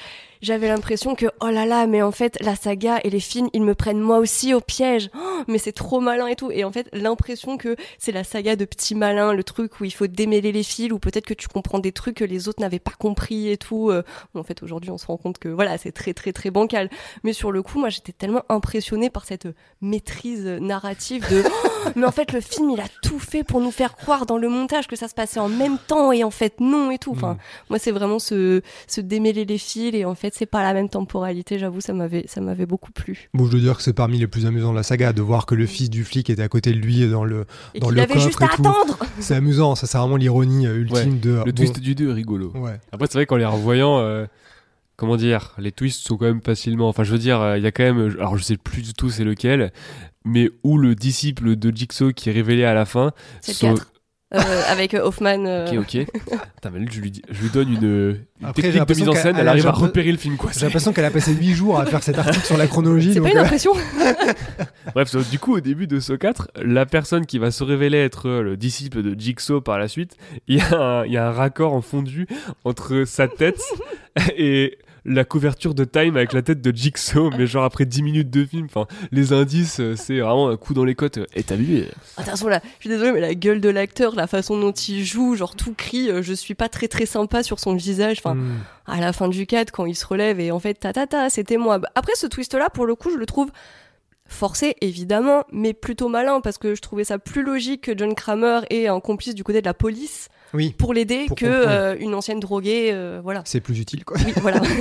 j'avais l'impression que oh là là, mais en fait la saga et les films, ils me prennent moi aussi au piège. Oh, mais c'est trop malin et tout. Et en fait, l'impression que c'est la saga de petits malins, le truc où il faut démêler les fils ou peut-être que tu comprends des trucs que les autres n'avaient pas compris et tout. Euh, En fait, aujourd'hui, on se rend compte que voilà, c'est très très très bancal. Mais sur le coup, moi, j'étais tellement impressionnée par cette maîtrise narrative de Oh, mais en fait, le film, il a tout fait pour nous faire croire dans le montage que ça se passait en même temps et en fait non et tout. Enfin, moi, c'est vraiment se, se démêler les fils et en fait, c'est pas la même temporalité. J'avoue, ça m'avait ça m'avait beaucoup plu. Bon, je dois dire que c'est parmi les plus amusants de la saga, de voir que le fils du flic était à côté de lui dans le. Et Dans le avait coffre juste à et tout. attendre. C'est amusant, ça c'est vraiment l'ironie euh, ultime de. Le bon, twist du 2 est rigolo. Ouais. Après, c'est vrai qu'en les revoyant, euh, comment dire, les twists sont quand même facilement. Enfin, je veux dire, euh, il y a quand même. Alors, je sais plus du tout c'est lequel, mais où le disciple de Jigsaw qui est révélé à la fin. C'est le sont- 4. Euh, avec euh, Hoffman. euh, Ok, ok. Putain, mais là, je lui, dis- je lui donne une, une Après, technique de l'impression mise en qu'elle- scène, elle elle a arrive à repérer le film, quoi. J'ai l'impression qu'elle a passé 8 jours à faire cet article sur la chronologie. C'est donc, pas une euh, impression Bref, du coup, au début de ce 4, la personne qui va se révéler être euh, le disciple de Jigsaw par la suite, il y, a un- il y a un raccord en fondu entre sa tête et la couverture de Time avec la tête de Jigsaw, mais genre après 10 minutes de film, enfin, les indices, euh, c'est vraiment un coup dans les côtes. Et t'as vu euh, Attention là, je suis désolée, mais la gueule de l'acteur, la façon dont il joue, genre tout crie, euh, je suis pas très très sympa sur son visage. Enfin, hmm. à la fin du 4, quand il se relève et en fait, ta ta ta, c'était moi. Bah, Après, ce twist-là, pour le coup, je le trouve forcé, évidemment, mais plutôt malin parce que je trouvais ça plus logique que John Kramer ait un complice du côté de la police Oui, pour l'aider comprendre. euh, une ancienne droguée. euh, voilà. c'est plus utile quoi. Oui, voilà.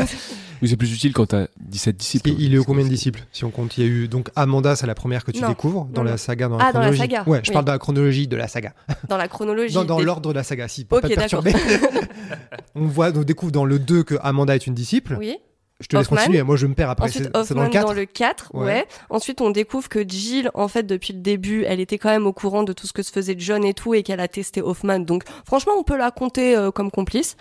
Oui, c'est plus utile quand t'as 17 disciples. Il est au combien de disciples Si on compte, il y a eu donc Amanda, c'est la première que tu Non. découvres dans Non, la saga, dans la Ah, dans la saga, Ouais, je oui. parle de la chronologie de la saga. Dans la chronologie. Dans, dans des- l'ordre de la saga, si, pour Ok, pas on voit, on découvre dans le 2 que Amanda est une disciple. Oui. Je te laisse Hoffman. continuer, moi je me perds après. Ensuite, dans le Hoffman 4 dans le 4, ouais. Ouais. Ensuite, on découvre que Jill, en fait, depuis le début, elle était quand même au courant de tout ce que se faisait John et tout, et qu'elle a testé Hoffman. Donc, franchement, on peut la compter euh, comme complice.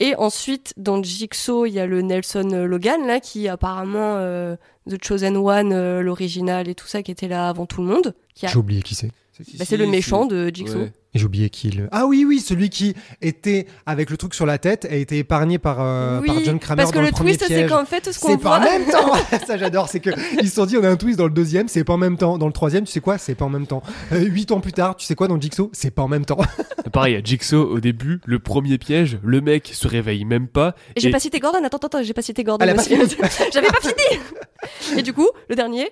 Et ensuite, dans Jigsaw, il y a le Nelson Logan, là, qui apparemment, euh, The Chosen One, euh, l'original et tout ça, qui était là avant tout le monde. A- J'ai oublié qui c'est. Bah, c'est le méchant de Jigsaw. Ouais. Et J'ai oublié qui. le- Ah oui, oui, celui qui était avec le truc sur la tête a été épargné par, euh, oui, par John Kramer parce que dans le twist, c'est qu'en fait, ce qu'on C'est pas voit. en même temps Ça j'adore, c'est que ils se sont dit on a un twist dans le deuxième, c'est pas en même temps. Dans le troisième, tu sais quoi, c'est pas en même temps. Euh, Huit ans plus tard, tu sais quoi dans Jigsaw, c'est pas en même temps. Pareil, à Jigsaw, au début, le premier piège, le mec se réveille même pas. Et j'ai pas cité Gordon, attends, attends, attends, j'ai pas cité Gordon. J'avais pas fini Et du coup, le dernier,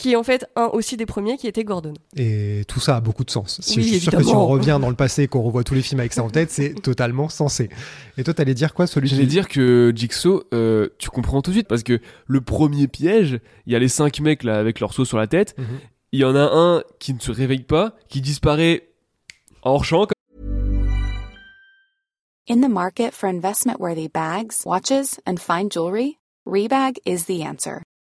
qui est en fait un aussi des premiers, qui était Gordon. Et tout ça a beaucoup de sens. Si Oui, je suis sûr que si on revient dans le passé et qu'on revoit tous les films avec ça en tête, c'est totalement sensé. Et toi, t'allais dire quoi, celui J'allais qui... dire que Jigsaw, euh, tu comprends tout de suite parce que le premier piège, il y a les cinq mecs là avec leur seau sur la tête. Mhm. Il y en a un qui ne se réveille pas, qui disparaît hors champ. In the market for investment worthy bags, watches, and fine jewelry, Rebag is the answer.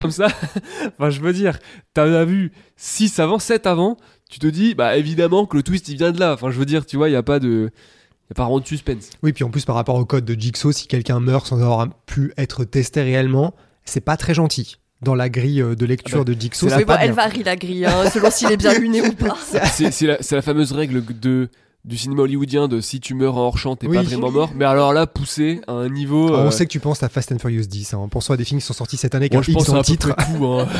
Comme ça, enfin, je veux dire, t'en as vu 6 avant, 7 avant, tu te dis, bah évidemment que le twist il vient de là. Enfin, je veux dire, tu vois, il n'y a pas de. Y a pas vraiment de suspense. Oui, puis en plus par rapport au code de Jigsaw, si quelqu'un meurt sans avoir pu être testé réellement, c'est pas très gentil. Dans la grille euh, de lecture Ah bah, de Jigsaw, bon, elle varie la grille, hein, selon s'il est bien luné ou pas. C'est c'est la, c'est la fameuse règle de, du cinéma hollywoodien de si tu meurs en hors champ, t'es Oui. pas vraiment mort. Mais alors là, poussé à un niveau. Euh, On sait que tu penses à Fast and Furious 10. Hein. Pense-toi à des films qui sont sortis cette année le peu titre. près tout. hein.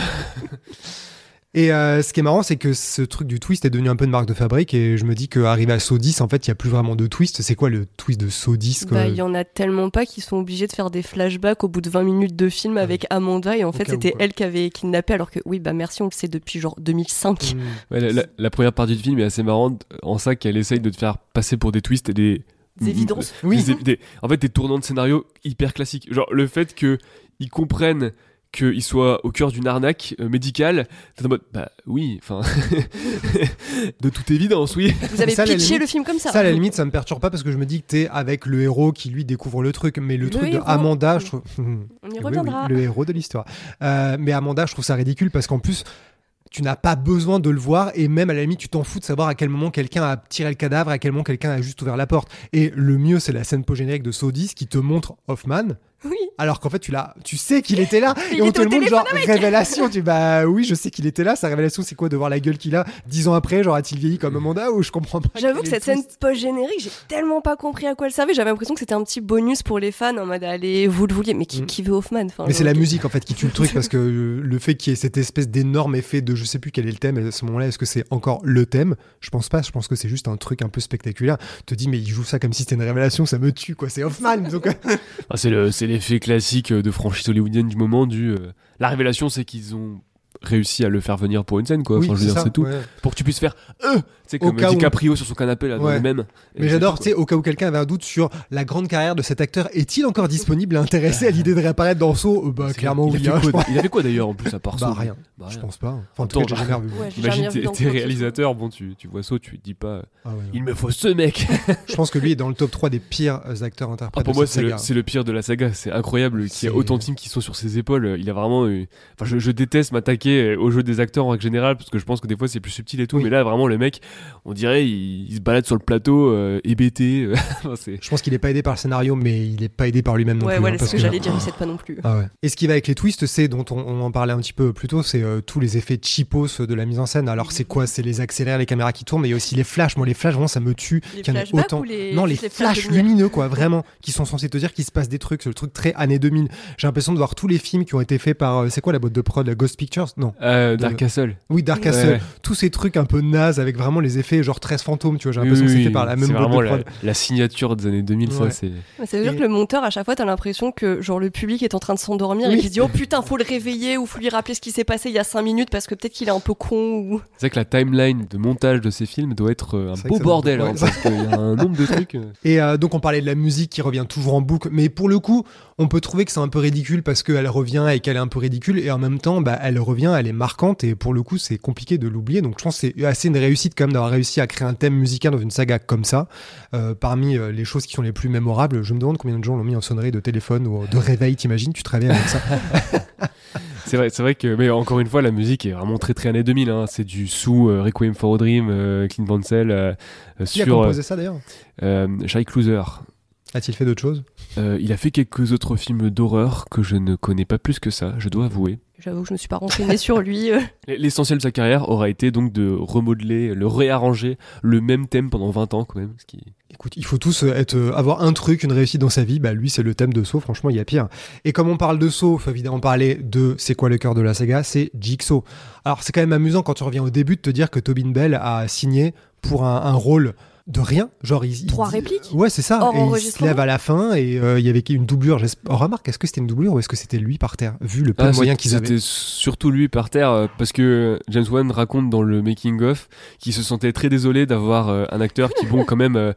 Et euh, ce qui est marrant, c'est que ce truc du twist est devenu un peu une marque de fabrique. Et je me dis qu'arrivé à Saw 10, en fait, il n'y a plus vraiment de twist. C'est quoi le twist de Saw 10 quoi Bah, il y en a tellement pas qu'ils sont obligés de faire des flashbacks au bout de 20 minutes de film avec Amanda et en Au fait c'était elle qui avait kidnappé alors que oui bah merci on le sait depuis genre 2005. Mm. Ouais, la, la- la première partie du film est assez marrante en ça qu'elle essaye de te faire passer pour des twists et des. Des évidences. Oui. Des- des- en fait, des tournants de scénario hyper classiques. Genre le fait que ils comprennent qu'ils soient au cœur d'une arnaque euh, médicale, t'es en mode bah oui, enfin de toute évidence, oui. Vous avez Ça, pitché limite- le film comme ça. Ça, à la limite, ça me perturbe pas parce que je me dis que t'es avec le héros qui lui découvre le truc. Mais le, Le truc héros. de Amanda, je trouve. On y reviendra. oui, le héros de l'histoire. Euh, mais Amanda, je trouve ça ridicule parce qu'en plus, tu n'as pas besoin de le voir et même à la limite, tu t'en fous de savoir à quel moment quelqu'un a tiré le cadavre, à quel moment quelqu'un a juste ouvert la porte. Et le mieux, c'est la scène post-générique de Saudis qui te montre Hoffman. Oui. Alors qu'en fait, tu l'as, tu sais qu'il était là Il et on te le montre genre révélation. Tu bah oui, je sais qu'il était là. Sa révélation, c'est quoi de voir la gueule qu'il a dix ans après Genre a-t-il vieilli comme Amanda ou je comprends pas. J'avoue que cette scène twist. post-générique, j'ai tellement pas compris à quoi elle servait. J'avais l'impression que c'était un petit bonus pour les fans en mode allez, vous le vouliez. Mais qui, Mm. qui veut Hoffman enfin, Mais c'est la musique en fait qui tue le truc parce que euh, le fait qu'il y ait cette espèce d'énorme effet de je sais plus quel est le thème à ce moment-là, est-ce que c'est encore le thème? Je pense pas, je pense que c'est juste un truc un peu spectaculaire. Tu te dis mais il joue ça comme si c'était une révélation, ça me tue quoi, c'est Hoffman donc euh, Ah, c'est le- c'est l'effet classique de franchise hollywoodienne du moment du. euh, la révélation, c'est qu'ils ont réussi à le faire venir pour une scène, quoi. oui, enfin, je veux dire, c'est tout. ouais. Pour que tu puisses faire. Euh c'est comme cas où. DiCaprio sur son canapé, là, dans Ouais. le même. Mais j'adore, tu sais, au cas où quelqu'un avait un doute sur la grande carrière de cet acteur, est-il encore disponible et intéressé à l'idée de réapparaître dans Saw? Euh, Bah clairement il a oui. fait hein, je quoi, il avait quoi d'ailleurs en plus à part Bah ça rien, Bah, je rien. pense pas. Enfin en tout cas, jamais revu. Ouais, Imagine, t'es réalisateur, bon, tu, tu vois ça, tu te dis pas. euh, Ah. Il me faut ce mec Je pense que lui est dans le top 3 des pires euh, acteurs interprètes Ah, Pour de moi, c'est le, saga. c'est le pire de la saga. C'est incroyable qu'il y a autant de films qui sont sur ses épaules. Il a vraiment eu. Enfin, je, je déteste m'attaquer m'attaquer au jeu des acteurs en règle générale parce que je pense que des fois c'est plus subtil et tout. Oui. Mais là, vraiment, le mec, on dirait, il, il se balade sur le plateau euh, hébété. Enfin, c'est- Je pense qu'il est pas aidé par le scénario, mais il est pas aidé par lui-même non Ouais, plus. voilà, hein, c'est parce ce que j'allais dire, il s'aide pas non plus. Ah ouais. Et ce qui va avec les twists, c'est dont on, on en parlait un petit peu plus tôt, c'est euh, tous les effets cheapos de la mise en scène. Alors c'est quoi? C'est les accélères, les caméras qui tournent, mais il y a aussi les flashs. Moi, les flashs, vraiment, ça me tue. Les qu'il y en flashbacks autant. les- Non, les, flashs lumineux, quoi, vraiment, qui sont censés te dire qu'il se passe des trucs. C'est le truc très années 2000. J'ai l'impression de voir tous les films qui ont été faits par, euh, c'est quoi la boîte de prod, la Ghost Pictures? Non. Euh, Dark Castle. Oui, Dark Castle. ouais. Tous ces trucs un peu nazes avec vraiment les effets genre 13 fantômes, tu vois. J'ai l'impression Oui, que c'est oui, fait par la même c'est boîte vraiment de la, prod. la signature des années 2000, ça, Ouais. c'est. Ouais, Ça veut dire que le monteur, à chaque fois, t'as l'impression que genre le public est en train de s'endormir Oui. et qu'il se dit oh putain, faut le réveiller ou faut lui rappeler ce qui s'est passé il y a 5 minutes parce que peut-être qu'il est un peu con ou. C'est vrai que la timeline de montage de ces films doit être euh, un C'est beau ça bordel, hein, parce qu'il y a un nombre de trucs. euh. Et euh, donc on parlait de la musique qui revient toujours en boucle, mais pour le coup, on peut trouver que c'est un peu ridicule parce qu'elle revient et qu'elle est un peu ridicule, et en même temps, bah, elle revient, elle est marquante, et pour le coup, c'est compliqué de l'oublier. Donc je pense que c'est assez une réussite quand même d'avoir réussi à créer un thème musical dans une saga comme ça. Euh, parmi euh, les choses qui sont les plus mémorables, je me demande combien de gens l'ont mis en sonnerie de téléphone ou de réveil, t'imagines, tu te réveilles avec ça. C'est vrai, c'est vrai que, mais encore une fois, la musique est vraiment très très années 2000. Hein. C'est du sous euh, Requiem for a Dream, euh, Clint Mansell, euh, Qui a composé ça d'ailleurs? Shai Closer. A-t-il fait d'autres choses? Euh, il a fait quelques autres films d'horreur que je ne connais pas plus que ça, je dois avouer. J'avoue que je me suis pas renseignée sur lui. euh. L'essentiel de sa carrière aura été donc de remodeler, le réarranger, le même thème pendant 20 ans quand même. Ce qui... Écoute, il faut tous euh, être, avoir un truc, une réussite dans sa vie. Bah, lui, c'est le thème de Saw. Franchement, il y a pire. Et comme on parle de Saw, faut évidemment parler de c'est quoi le cœur de la saga? C'est Jigsaw. Alors, c'est quand même amusant quand tu reviens au début de te dire que Tobin Bell a signé pour un, un rôle de rien. Genre, il, Trois répliques Ouais, c'est ça. Et il se lève à la fin et euh, il y avait une doublure. Oh, remarque, est-ce que c'était une doublure ou est-ce que c'était lui par terre Vu le peu Ah, de moyens qu'ils avaient. C'était surtout lui par terre euh, parce que James Wan raconte dans le making of qu'il se sentait très désolé d'avoir euh, un acteur qui bon quand même euh,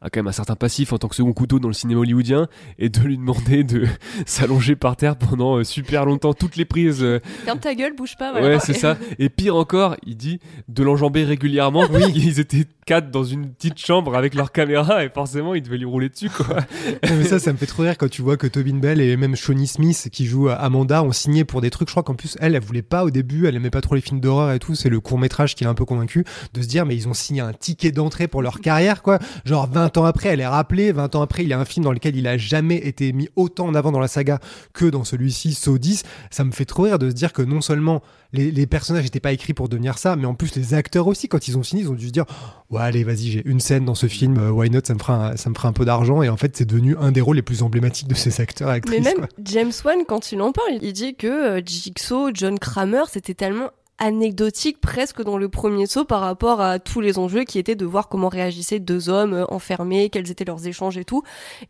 a quand même un certain passif en tant que second couteau dans le cinéma hollywoodien et de lui demander de s'allonger par terre pendant euh, super longtemps toutes les prises euh, Ferme ta gueule, bouge pas. Voilà. ouais c'est ça et pire encore il dit de l'enjamber régulièrement oui ils étaient quatre dans une petite chambre avec leur caméra et forcément ils devaient lui rouler dessus quoi mais ça, ça me fait trop rire quand tu vois que Tobin Bell et même Shawnee Smith qui joue Amanda ont signé pour des trucs. Je crois qu'en plus, elle, elle voulait pas au début, elle aimait pas trop les films d'horreur et tout. C'est le court métrage qui l'a un peu convaincu de se dire, mais ils ont signé un ticket d'entrée pour leur carrière, quoi. Genre 20 ans après, elle est rappelée. 20 ans après, il y a un film dans lequel il a jamais été mis autant en avant dans la saga que dans celui-ci, Saw 10. Ça me fait trop rire de se dire que non seulement les, les personnages n'étaient pas écrits pour devenir ça, mais en plus les acteurs aussi, quand ils ont signé, ils ont dû se dire, ouais, allez, vas-y, j'ai une scène dans ce film, euh, why not, ça me fera un, ça me fera un peu d'argent. Et en fait, c'est devenu un des rôles les plus emblématiques de ces acteurs et actrices. Mais même quoi. James Wan, quand il en parle, il dit que euh, Jigsaw, John Kramer, c'était tellement anecdotique presque dans le premier saut par rapport à tous les enjeux qui étaient de voir comment réagissaient deux hommes euh, enfermés, quels étaient leurs échanges et tout.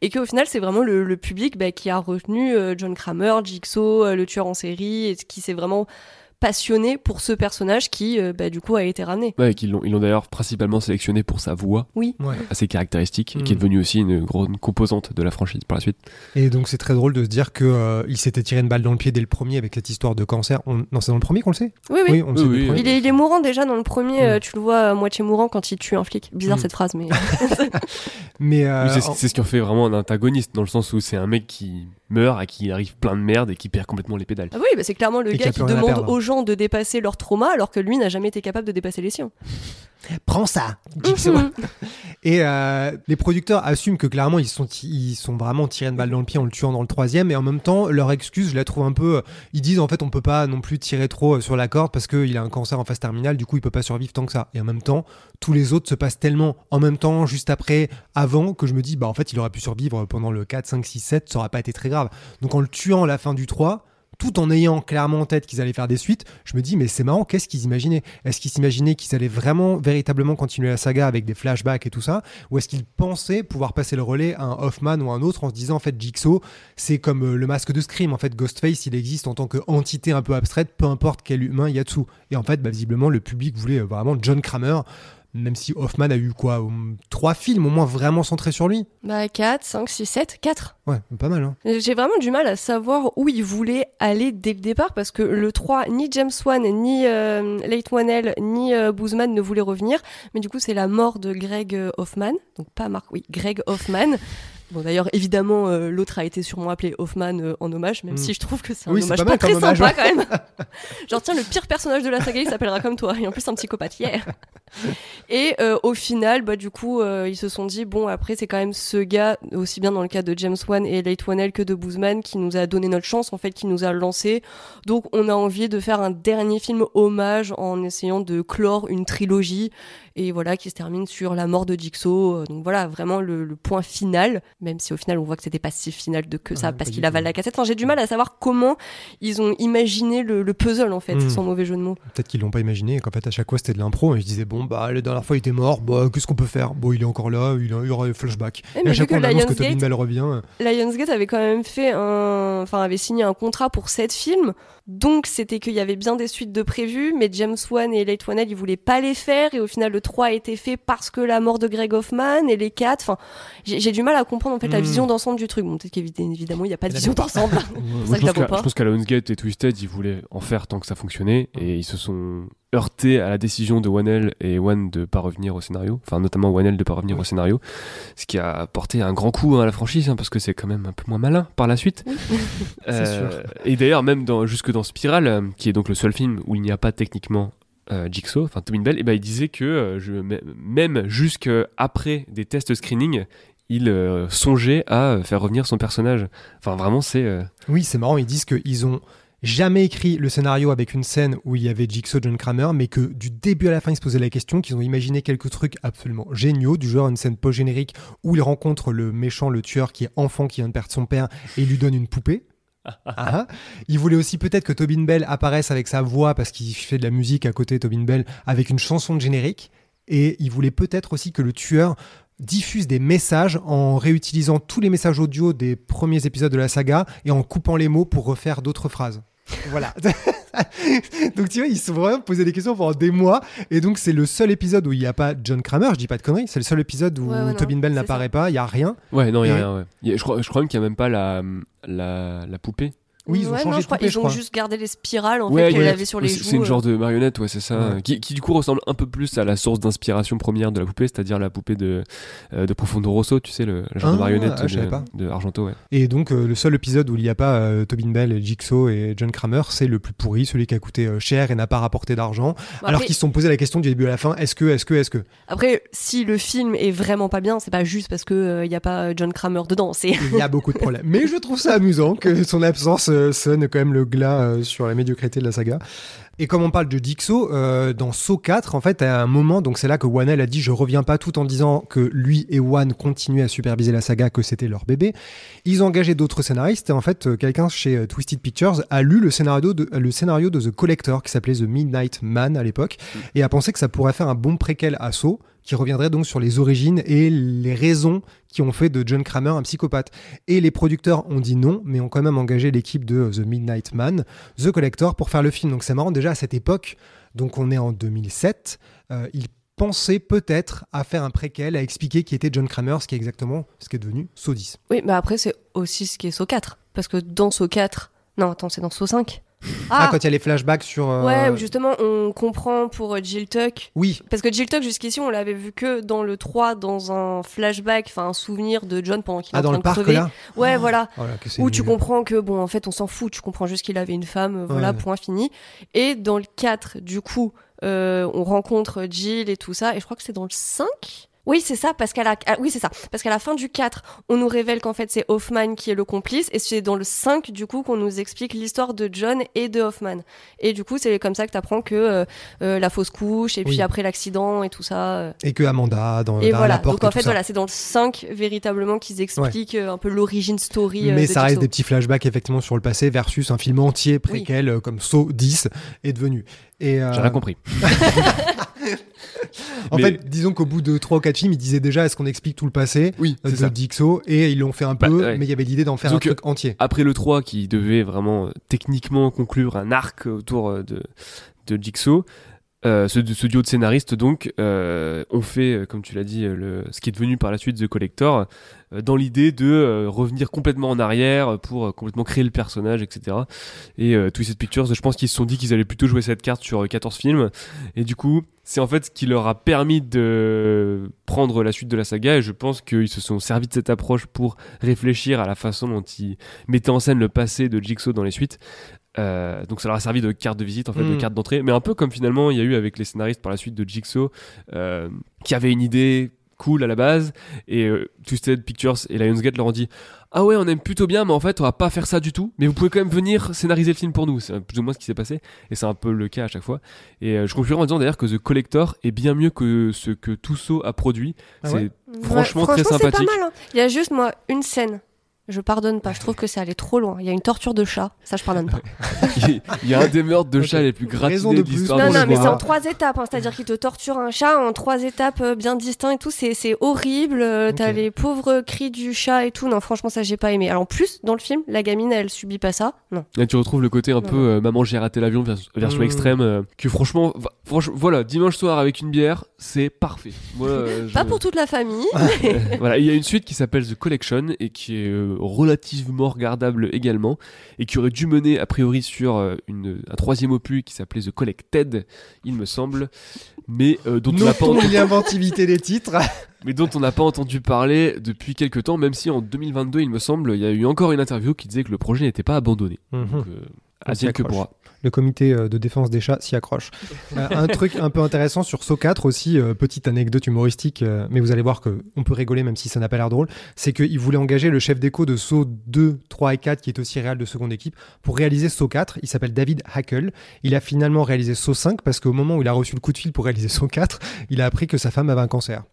Et qu'au final, c'est vraiment le, le public bah, qui a retenu John Kramer, Jigsaw, le tueur en série, et qui s'est vraiment passionné pour ce personnage qui, euh, bah, du coup, a été ramené. ouais qu'ils l'ont ils l'ont d'ailleurs principalement sélectionné pour sa voix Oui. Ouais. assez caractéristique qui est devenue aussi une grande composante de la franchise par la suite Et donc, c'est très drôle de se dire que euh, il s'était tiré une balle dans le pied dès le premier avec cette histoire de cancer. On... Non, c'est dans le premier qu'on le sait? Oui, oui. on le sait Oui, le oui. premier. Il est, il est mourant déjà dans le premier, euh, tu le vois à moitié mourant quand il tue un flic. Bizarre Mm. cette phrase, mais. Mais euh, Oui, c'est en- c'est ce qui en fait vraiment un antagoniste dans le sens où c'est un mec qui meurt à qui arrive plein de merde et qui perd complètement les pédales Ah oui, bah c'est clairement le Et gars qui demande aux gens de dépasser leur trauma alors que lui n'a jamais été capable de dépasser les siens. prends ça, Jigsaw. Et euh, les producteurs assument que clairement ils sont, ils sont vraiment tirés une balle dans le pied en le tuant dans le troisième. Et en même temps, leur excuse, je la trouve un peu. euh, Ils disent en fait on peut pas non plus tirer trop euh, sur la corde parce qu'il a un cancer en phase terminale, du coup il peut pas survivre tant que ça. Et en même temps, tous les autres se passent tellement en même temps, juste après, avant, que je me dis bah en fait il aurait pu survivre pendant le 4, 5, 6, 7, ça aurait pas été très grave. Donc en le tuant à la fin du 3, tout en ayant clairement en tête qu'ils allaient faire des suites, je me dis mais c'est marrant, qu'est-ce qu'ils imaginaient? Est-ce qu'ils s'imaginaient qu'ils allaient vraiment véritablement continuer la saga avec des flashbacks et tout ça? Ou est-ce qu'ils pensaient pouvoir passer le relais à un Hoffman ou à un autre en se disant en fait Jigsaw, c'est comme euh, le masque de Scream, en fait Ghostface il existe en tant qu'entité un peu abstraite, peu importe quel humain il y a dessous. Et en fait bah, visiblement le public voulait euh, vraiment John Kramer, même si Hoffman a eu quoi Trois films au moins vraiment centrés sur lui Bah 4, 5, 6, 7, 4. Ouais, pas mal hein. J'ai vraiment du mal à savoir où il voulait aller dès le départ parce que le 3, ni James Wan, ni euh, Whannell, ni euh, Boozman ne voulaient revenir. Mais du coup, c'est la mort de Greg euh, Hoffman. Donc pas Mark, oui, Greg Hoffman. Bon, d'ailleurs, évidemment, euh, l'autre a été sûrement appelé Hoffman euh, en hommage, même Mm. si je trouve que c'est un Oui, hommage pas très hommage, sympa quand même. Genre, tiens, le pire personnage de la saga, il s'appellera comme toi, et en plus, un psychopathe, yeah. Et euh, au final, bah, du coup, euh, ils se sont dit, bon, après, c'est quand même ce gars, aussi bien dans le cas de James Wan et Leight Whannell que de Boozman, qui nous a donné notre chance, en fait, qui nous a lancé. Donc, on a envie de faire un dernier film hommage en essayant de clore une trilogie et voilà qui se termine sur la mort de Jigsaw. Euh, Donc voilà vraiment le, le point final, même si au final on voit que c'était pas si final de que ça parce qu'il avale la cassette. Enfin j'ai du mal à savoir comment ils ont imaginé le, le puzzle en fait, Mm. sans mauvais jeu de mots. Peut-être qu'ils l'ont pas imaginé et qu'en fait à chaque fois c'était de l'impro et je disais bon bah la dernière fois il était mort, bah qu'est-ce qu'on peut faire? Bon il est encore là, il, aura un flashback. Eh, et mais à chaque que fois on annonce que Tobin Bell revient. Lionsgate avait quand même fait un, enfin avait signé un contrat pour sept films, donc c'était qu'il y avait bien des suites de prévues, mais James Wan et Leight Whannell ils voulaient pas les faire et au final le 3 a été fait parce que la mort de Greg Hoffman et les 4 enfin j'ai j'ai du mal à comprendre en fait la Mm. vision d'ensemble du truc. Bon peut-être qu'évidemment il n'y a pas de vision d'ensemble. Je que pense qu'à- Lionsgate et Twisted, ils voulaient en faire tant que ça fonctionnait et ils se sont heurtés à la décision de Wanel et Wan de pas revenir au scénario, enfin notamment Wanel de pas revenir au scénario, ce qui a porté un grand coup à la franchise hein, parce que c'est quand même un peu moins malin par la suite. C'est sûr. Et d'ailleurs même dans, jusque dans Spiral, euh, qui est donc le seul film où il n'y a pas techniquement euh, Jigsaw, enfin Tobin Bell, et ben il disait que euh, je, même jusque après des tests screening, il euh, songeait à faire revenir son personnage. Enfin vraiment c'est Oui c'est marrant, ils disent qu'ils ont jamais écrit le scénario avec une scène où il y avait Jigsaw John Kramer, mais que du début à la fin ils se posaient la question, qu'ils ont imaginé quelques trucs absolument géniaux, du genre une scène post-générique où il rencontre le méchant, le tueur qui est enfant, qui vient de perdre son père, et lui donne une poupée. Ah, il voulait aussi peut-être que Tobin Bell apparaisse avec sa voix parce qu'il fait de la musique à côté Tobin Bell avec une chanson de générique et il voulait peut-être aussi que le tueur diffuse des messages en réutilisant tous les messages audio des premiers épisodes de la saga et en coupant les mots pour refaire d'autres phrases. Voilà. donc tu vois, ils se sont vraiment posé des questions pendant des mois et donc c'est le seul épisode où il n'y a pas John Kramer, je dis pas de conneries, c'est le seul épisode où Ouais, ouais, non, Tobin Bell n'apparaît pas, il y a rien. Ouais, non, il y a Et- rien. Ouais. Il y a- je, crois, je crois même qu'il n'y a même pas la, la, la poupée. Oui, ils ont Ouais, changé non, je crois, poupée, ils je ont juste gardé les spirales en ouais, fait qu'elle avait sur les c'est- joues. C'est une euh. genre de marionnette, ouais, c'est ça. Ouais. Qui, qui, du coup ressemble un peu plus à la source d'inspiration première de la poupée, c'est-à-dire la poupée de, euh, de Profondo Rosso, tu sais, le, le genre de Ah, marionnette ah, de, pas. de Argento, ouais. Et donc, euh, le seul épisode où il n'y a pas euh, Tobin Bell, Jigsaw et John Kramer, c'est le plus pourri, celui qui a coûté euh, cher et n'a pas rapporté d'argent. Bon, alors après- qu'ils se sont posé la question du début à la fin est-ce que, est-ce que, est-ce que? Après, si le film est vraiment pas bien, c'est pas juste parce que il y a pas John Kramer dedans. C'est Il y a beaucoup de problèmes. Mais je trouve ça amusant que son absence euh, sonne quand même le glas euh, sur la médiocrité de la saga. Et comme on parle de Jigsaw, euh, dans Saw 4, en fait, à un moment, donc c'est là que Wanel a dit je reviens pas tout en disant que lui et Wan continuaient à superviser la saga, que c'était leur bébé. Ils ont engagé d'autres scénaristes et en fait, euh, quelqu'un chez euh, Twisted Pictures a lu le scénario de, le scénario de The Collector qui s'appelait The Midnight Man à l'époque et a pensé que ça pourrait faire un bon préquel à Saw qui reviendrait donc sur les origines et les raisons qui ont fait de John Kramer un psychopathe. Et les producteurs ont dit non, mais ont quand même engagé l'équipe de The Midnight Man, The Collector, pour faire le film. Donc c'est marrant déjà à cette époque, donc on est en 2007, euh, ils pensaient peut-être à faire un préquel, à expliquer qui était John Kramer, ce qui est exactement ce qui est devenu Saw 10. oui, mais après c'est aussi ce qui est Saw 4 parce que dans Saw 4, non attends, c'est dans Saw 5. Ah, quand il y a les flashbacks sur... euh, Ouais, où justement on comprend pour euh, Jill Tuck. Oui, Parce que Jill Tuck, jusqu'ici, on l'avait vu que dans le 3, dans un flashback, enfin un souvenir de John pendant qu'il est ah, en dans train le de parc crever. là Ouais, voilà. Oh là, que c'est Où tu comprends que, bon, en fait, on s'en fout. Tu comprends juste qu'il avait une femme, euh, voilà, Ouais. point fini. Et dans le 4, du coup, euh, on rencontre Jill et tout ça. Et je crois que c'est dans le 5 oui, c'est ça, parce qu'à la... ah, oui, c'est ça. Parce qu'à la fin du 4, on nous révèle qu'en fait, c'est Hoffman qui est le complice. Et c'est dans le 5, du coup, qu'on nous explique l'histoire de John et de Hoffman. Et du coup, c'est comme ça que t'apprends que euh, euh, la fausse couche, et puis Oui. après l'accident et tout ça. euh, Et que Amanda, dans et voilà, la porte donc en fait, voilà, c'est dans le 5 véritablement qu'ils expliquent un peu l'origine story. euh, Mais de ça reste des petits flashbacks effectivement sur le passé versus un film entier préquel euh, comme Saw 10 est devenu. Et, euh, J'ai rien compris. En Mais- fait, disons qu'au bout de 3 ou 4 films, ils disaient déjà est-ce qu'on explique tout le passé Oui, euh, de ça. Dixo et ils l'ont fait un Bah, peu, ouais. mais il y avait l'idée d'en faire un truc entier. Après le 3 qui devait vraiment euh, techniquement conclure un arc autour euh, de, de Jigsaw, Euh, ce, ce duo de scénaristes donc euh, ont fait, euh, comme tu l'as dit, le, ce qui est devenu par la suite The Collector, dans l'idée de revenir complètement en arrière pour complètement créer le personnage, etc. Et Twisted Pictures, je pense qu'ils se sont dit qu'ils allaient plutôt jouer cette carte sur euh, 14 films, et du coup, c'est en fait ce qui leur a permis de prendre la suite de la saga, et je pense qu'ils se sont servis de cette approche pour réfléchir à la façon dont ils mettaient en scène le passé de Jigsaw dans les suites. Euh, donc ça leur a servi de carte de visite en fait, de Mm. carte d'entrée, mais un peu comme finalement il y a eu avec les scénaristes par la suite de Jigsaw, euh, qui avaient une idée cool à la base, et euh, Twisted Pictures et Lionsgate leur ont dit ah ouais on aime plutôt bien, mais en fait on va pas faire ça du tout, mais vous pouvez quand même venir scénariser le film pour nous. C'est plus ou moins ce qui s'est passé, et c'est un peu le cas à chaque fois. Et euh, je conclurai en disant d'ailleurs que The Collector est bien mieux que ce que Tusso a produit. Ah c'est ouais franchement, Ouais, très c'est sympathique. pas mal. hein. Il y a juste, moi, une scène. Je pardonne pas, je trouve que c'est allé trop loin. Il y a une torture de chat, ça je pardonne pas. Il y a un des meurtres de chat les plus gratinés de de plus l'histoire Non, non, mais c'est en trois étapes. hein. C'est-à-dire qu'il te torture un chat en trois étapes euh, bien distinctes et tout. C'est c'est horrible. Euh, T'as les pauvres cris du chat et tout. Non, franchement, ça, j'ai pas aimé. Alors, en plus, dans le film, la gamine, elle subit pas ça. Non. Là, tu retrouves le côté un Non, peu euh, maman j'ai raté l'avion vers- version Mm. extrême euh, que franchement, va- franch- voilà dimanche soir avec une bière c'est parfait. Moi, euh, je- Pas pour toute la famille. voilà il y a une suite qui s'appelle The Collection et qui est euh, relativement regardable également et qui aurait dû mener a priori sur euh, une, un troisième opus qui s'appelait The Collected il me semble mais euh, dont on n'a pas entendu- l'inventivité des titres. mais dont on n'a pas entendu parler depuis quelques temps même si en 2022 il me semble il y a eu encore une interview qui disait que le projet n'était pas abandonné. Donc, euh, advienne que accroche. pourra. Le comité euh, de défense des chats s'y accroche. Euh, un truc un peu intéressant sur Saw 4 aussi, euh, petite anecdote humoristique, euh, mais vous allez voir que on peut rigoler même si ça n'a pas l'air drôle, c'est qu'il voulait engager le chef d'écho de Saw 2, 3 et 4, qui est aussi réel de seconde équipe, pour réaliser Saw 4. Il s'appelle David Hackel. Il a finalement réalisé Saw 5 parce qu'au moment où il a reçu le coup de fil pour réaliser Saw 4, il a appris que sa femme avait un cancer.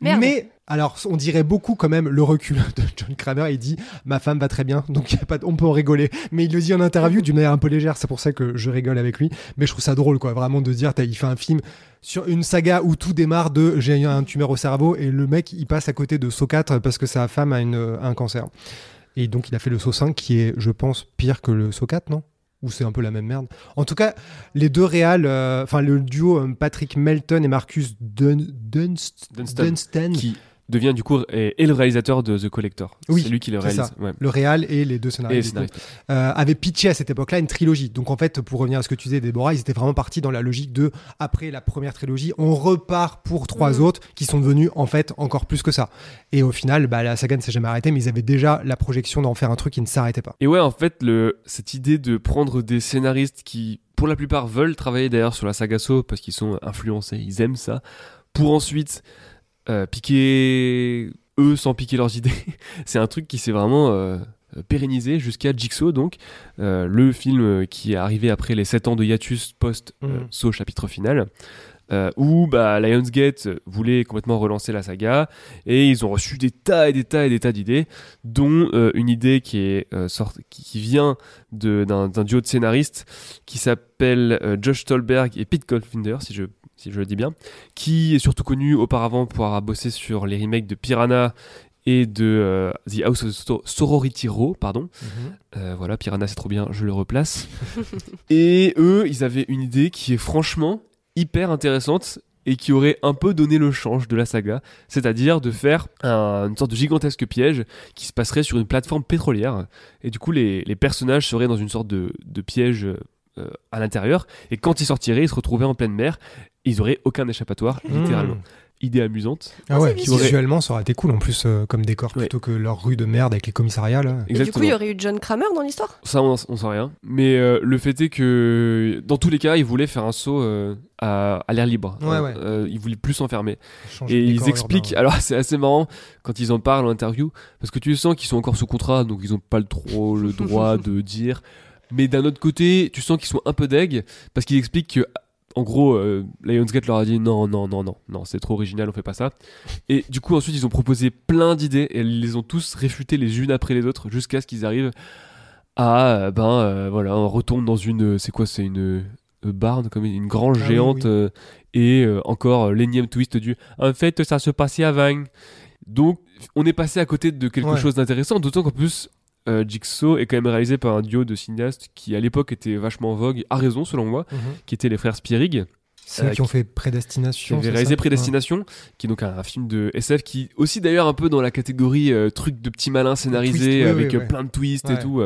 Merde. Mais alors, on dirait beaucoup quand même le recul de John Kramer. Il dit Ma femme va très bien, donc y a pas de- on peut en rigoler. Mais il le dit en interview d'une manière un peu légère. C'est pour ça que je rigole avec lui. Mais je trouve ça drôle, quoi, vraiment de dire Il fait un film sur une saga où tout démarre de J'ai eu un tumeur au cerveau et le mec il passe à côté de Saw 4 parce que sa femme a, une, a un cancer. Et donc il a fait le Saw 5 qui est, je pense, pire que le Saw 4, non? Ou c'est un peu la même merde? En tout cas, les deux réals, euh, enfin le duo euh, Patrick Melton et Marcus Dun- Dunst- Dunstan. Dunstan, qui devient du coup est le réalisateur de The Collector. Oui, c'est lui qui le réalise. ça. ouais. le réal et les deux Et scénaristes, scénariste. euh, avaient pitché à cette époque-là une trilogie. Donc en fait, pour revenir à ce que tu disais, Déborah, ils étaient vraiment partis dans la logique de après la première trilogie, on repart pour trois Mhm. autres qui sont devenus en fait encore plus que ça. Et au final, bah, la saga ne s'est jamais arrêtée, mais ils avaient déjà la projection d'en faire un truc qui ne s'arrêtait pas. Et ouais, en fait, le, cette idée de prendre des scénaristes qui, pour la plupart, veulent travailler d'ailleurs sur la saga Saw parce qu'ils sont influencés, ils aiment ça, pour ensuite euh, piquer eux sans piquer leurs idées, c'est un truc qui s'est vraiment euh, pérennisé jusqu'à Jigsaw, donc euh, le film qui est arrivé après les 7 ans de hiatus post Mhm. Saw chapitre final. où bah, Lionsgate voulait complètement relancer la saga et ils ont reçu des tas et des tas et des tas d'idées dont une idée qui est sorte- qui, qui vient d'un duo de scénaristes qui s'appelle Josh Stolberg et Pete Goldfinger si je si je le dis bien qui est surtout connu auparavant pour avoir bossé sur les remakes de Piranha et de euh, The House of Sorority Row pardon euh, voilà, Piranha c'est trop bien, je le replace. et eux, ils avaient une idée qui est franchement hyper intéressante et qui aurait un peu donné le change de la saga, c'est-à-dire de faire un- une sorte de gigantesque piège qui se passerait sur une plateforme pétrolière. Et du coup, les, les personnages seraient dans une sorte de, de piège euh, à l'intérieur, et quand ils sortiraient, ils se retrouvaient en pleine mer, et ils auraient aucun échappatoire, littéralement. Idée amusante. Ah ouais, visuel. visuellement, ça aurait été cool en plus euh, comme décor Ouais. plutôt que leur rue de merde avec les commissariats là. Et du coup, il y aurait eu John Kramer dans l'histoire? Ça, on, on sait rien. Mais euh, le fait est que, dans tous les cas, ils voulaient faire un saut euh, à, à l'air libre. Ouais, ouais. euh, ils voulaient plus s'enfermer. Et ils expliquent, urbain. alors c'est assez marrant quand ils en parlent en interview, parce que tu sens qu'ils sont encore sous contrat, donc ils n'ont pas le, trop le droit de dire. Mais d'un autre côté, tu sens qu'ils sont un peu deg, parce qu'ils expliquent que, en gros, euh, Lionsgate leur a dit non, non, non, non, non, c'est trop original, on fait pas ça. Et du coup, ensuite, ils ont proposé plein d'idées, et ils les ont tous réfutées les unes après les autres, jusqu'à ce qu'ils arrivent à, euh, ben euh, voilà, on retombe dans une, c'est quoi, c'est une barne, comme une grange Ah géante, oui. euh, et encore l'énième twist du en fait ça se passait avant donc on est passé à côté de quelque Ouais. chose d'intéressant d'autant qu'en plus euh, Jigsaw est quand même réalisé par un duo de cinéastes qui à l'époque était vachement en vogue à raison selon moi Mhm. qui étaient les frères Spierig Ceux Euh, qui ont fait qui Prédestination. c'est réalisé ça Prédestination, qui est donc un, un film de SF qui aussi d'ailleurs un peu dans la catégorie euh, truc de petit malin scénarisé twist, oui, avec oui, euh, ouais. plein de twists Ouais. et tout.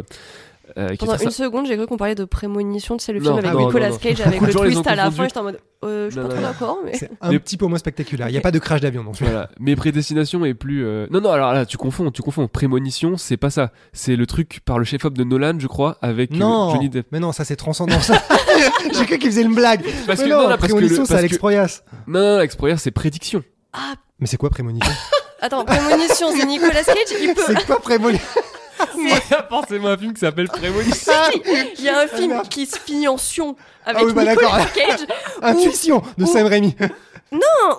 Euh, Pendant une seconde, j'ai cru qu'on parlait de prémonition, tu sais, le Non, film avec ah non, Nicolas non, non. Cage avec le twist à la fin. J'étais en mode, euh, je suis Non, pas non, trop non. d'accord, mais. C'est un Mais- petit peu moins spectaculaire. Il n'y a pas de crash d'avion dans celui-là. Voilà. Mais prédestination est plus. euh, Non, non, alors là, tu confonds, tu confonds. Prémonition, c'est pas ça. C'est le truc par le chef-op de Nolan, je crois, avec euh, Non, Johnny Depp. mais non, ça c'est transcendant. ça. J'ai cru qu'il faisait une blague. Parce Mais que- non, non, non, la le- prémonition, c'est Alex Proyas. Non, non, non, Exproyer, c'est prédiction. Ah, Mais c'est quoi prémonition? Attends, prémonition, c'est Nicolas Cage, il peut. C'est quoi prémonition Il y a forcément un film qui s'appelle Prémonition. Il y a un film merde. qui se finit en sion avec Ah oui, bah Nicolas. Cage Intuition de Sam Raimi.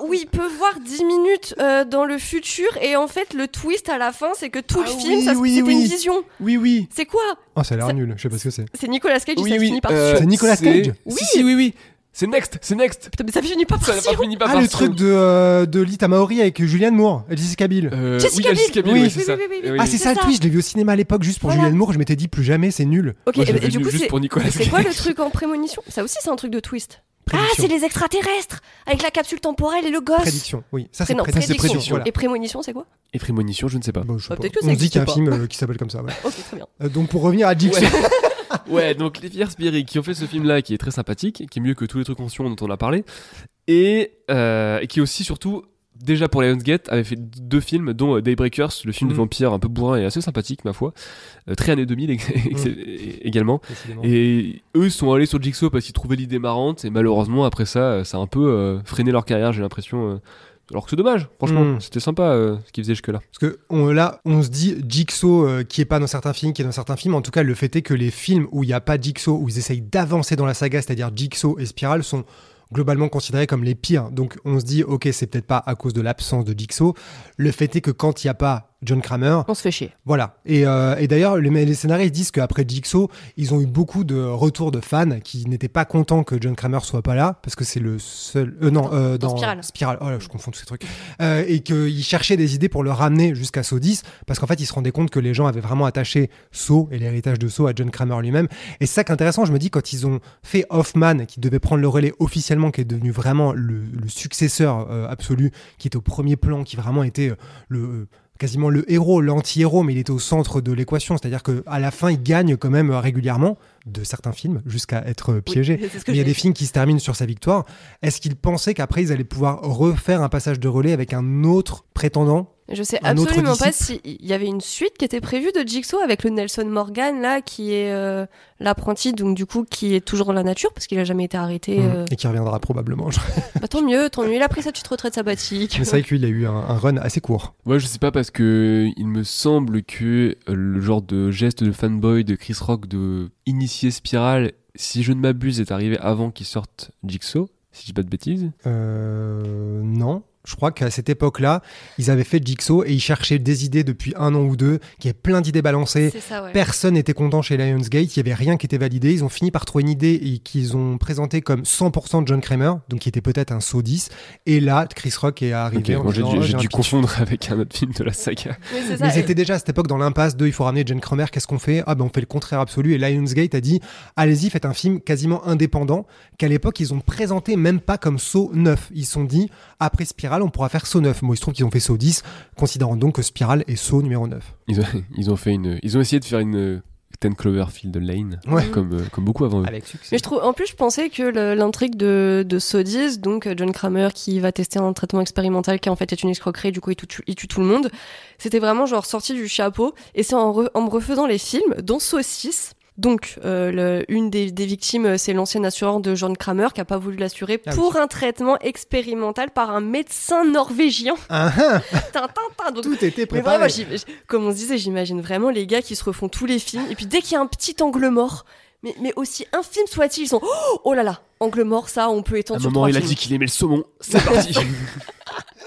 où il peut voir 10 minutes euh, dans le futur et en fait le twist à la fin c'est que tout Ah le film oui, ça, oui, c'était oui. une vision. Oui, oui. C'est quoi? Oh, ça a l'air nul. Je sais pas ce que c'est. C'est Nicolas Cage oui. finit par euh, sion. C'est Nicolas Cage Oui. Si, si, oui, oui. C'est Next, c'est Next. Putain, mais ça finit pas Ça par n'a pas sion. fini pas Ah, par le truc de, euh, de Lita Maori avec Julianne Moore et Jessica Biel. Euh, Jessica oui, Oui. oui, c'est Oui, ça. oui, oui, oui. Eh Ah, c'est ça le ça. twist. Je l'ai vu au cinéma à l'époque juste pour Voilà. Julianne Moore. Je m'étais dit plus jamais, c'est nul. Ok, Moi, je et- et, vu du coup juste c'est pour Nicolas c'est quoi le truc en prémonition? Ça aussi c'est un truc de twist. Ah, c'est les extraterrestres avec la capsule temporelle et le gosse. Prédiction, oui. Ça, c'est ça, prédiction. prédiction. voilà. Et prémonition, c'est quoi? Et Prémonition, je ne sais pas. Bon, je sais Bah, pas. peut-être que ça On dit qu'il y a un film euh, qui s'appelle comme ça. ouais. Ok, très bien. Euh, donc pour revenir à Jigsaw, Ouais, donc les Pierre Spiri qui ont fait ce film-là, qui est très sympathique, qui est mieux que tous les trucs en Sion dont on a parlé, et, euh, et qui aussi, surtout, déjà pour Lionsgate, avait fait deux films, dont euh, Daybreakers, le film Mhm. de vampire un peu bourrin et assez sympathique, ma foi, Euh, très années 2000 ex- ex- également. décidément. Et eux sont allés sur Jigsaw parce qu'ils trouvaient l'idée marrante, et malheureusement, après ça, ça a un peu euh, freiné leur carrière, j'ai l'impression. euh, alors que c'est dommage, franchement, Mhm. c'était sympa euh, ce qu'ils faisaient jusque-là. Parce que on, là, on se dit Jigsaw euh, qui est pas dans certains films, qui est dans certains films. En tout cas, le fait est que les films où il n'y a pas Jigsaw, où ils essayent d'avancer dans la saga, c'est-à-dire Jigsaw et Spiral, sont globalement considérés comme les pires. Donc on se dit, ok, c'est peut-être pas à cause de l'absence de Jigsaw. Le fait est que quand il n'y a pas John Kramer, On se fait chier. voilà. Et, euh, et d'ailleurs, les, les scénaristes disent qu'après Jigsaw, ils ont eu beaucoup de retours de fans qui n'étaient pas contents que John Kramer soit pas là, parce que c'est le seul. euh, non, euh, Dans dans, Spiral. Oh là, je confonds tous ces trucs. Euh, et qu'ils cherchaient des idées pour le ramener jusqu'à Saw 10, parce qu'en fait, ils se rendaient compte que les gens avaient vraiment attaché Saw et l'héritage de Saw à John Kramer lui-même. Et c'est ça qui est intéressant. Je me dis, quand ils ont fait Hoffman, qui devait prendre le relais officiellement, qui est devenu vraiment le, le successeur euh, absolu, qui était au premier plan, qui vraiment était le. Quasiment le héros, l'anti-héros, mais il était au centre de l'équation. C'est-à-dire qu'à la fin, il gagne quand même euh, régulièrement de certains films jusqu'à être euh, piégé. Oui, Mais il y a des films qui se terminent sur sa victoire. Est-ce qu'ils pensaient qu'après, ils allaient pouvoir refaire un passage de relais avec un autre prétendant Je sais Un absolument pas s'il y avait une suite qui était prévue de Jigsaw avec le Nelson Morgan là qui est euh, l'apprenti donc du coup qui est toujours dans la nature parce qu'il a jamais été arrêté. euh. Et qui reviendra probablement. Bah, tant mieux, tant mieux. Il a pris sa petite retraite sabbatique. Mais c'est vrai que lui, il a eu un, un run assez court. Ouais, je sais pas parce que il me semble que euh, le genre de geste de fanboy de Chris Rock de initier Spiral, si je ne m'abuse, est arrivé avant qu'il sorte Jigsaw, si je dis pas de bêtises. Euh, non. Je crois qu'à cette époque-là, ils avaient fait Jigsaw et ils cherchaient des idées depuis un an ou deux, qui y avait plein d'idées balancées. C'est ça, ouais. Personne n'était content chez Lionsgate, il y avait rien qui était validé. Ils ont fini par trouver une idée et qu'ils ont présenté comme 100% de John Kramer, donc qui était peut-être un saut 10. Et là, Chris Rock est arrivé. Ok, en bon, j'ai disant, dû, Oh, j'ai dû confondre avec un autre film de la saga. Oui, c'est ça. Mais ils étaient déjà à cette époque dans l'impasse de il faut ramener John Kramer, qu'est-ce qu'on fait? Ah ben on fait le contraire absolu. Et Lionsgate a dit allez-y, faites un film quasiment indépendant, qu'à l'époque ils ont présenté même pas comme Saw 9. Ils se sont dit après Spiral, on pourra faire Saw 9. Moi, il se trouve qu'ils ont fait Saw 10, considérant donc que Spiral est Saw numéro 9. Ils ont, ils ont fait une, ils ont essayé de faire une Ten Cloverfield Lane, Ouais. comme, euh, comme beaucoup avant eux. Avec succès. Mais je trouve, en plus, je pensais que l'intrigue de, de Sodis, donc euh, John Kramer qui va tester un traitement expérimental qui en fait est une escroquerie, du coup il tue, il tue tout le monde, c'était vraiment genre sorti du chapeau. Et c'est en, re- en me refaisant les films, dont Saucisse. Donc, euh, le- une des, des victimes, euh, c'est l'ancien assureur de John Kramer qui a pas voulu l'assurer Ah pour un traitement expérimental par un médecin norvégien. Ah, ah, tin. Donc, tout était préparé. vraiment, comme on se disait, j'imagine vraiment les gars qui se refont tous les films. Et puis dès qu'il y a un petit angle mort, mais, mais aussi infime soit-il, ils sont oh, oh là là, angle mort, ça, on peut À étendre un sur moment, il a dit qu'il aimait le saumon. C'est parti.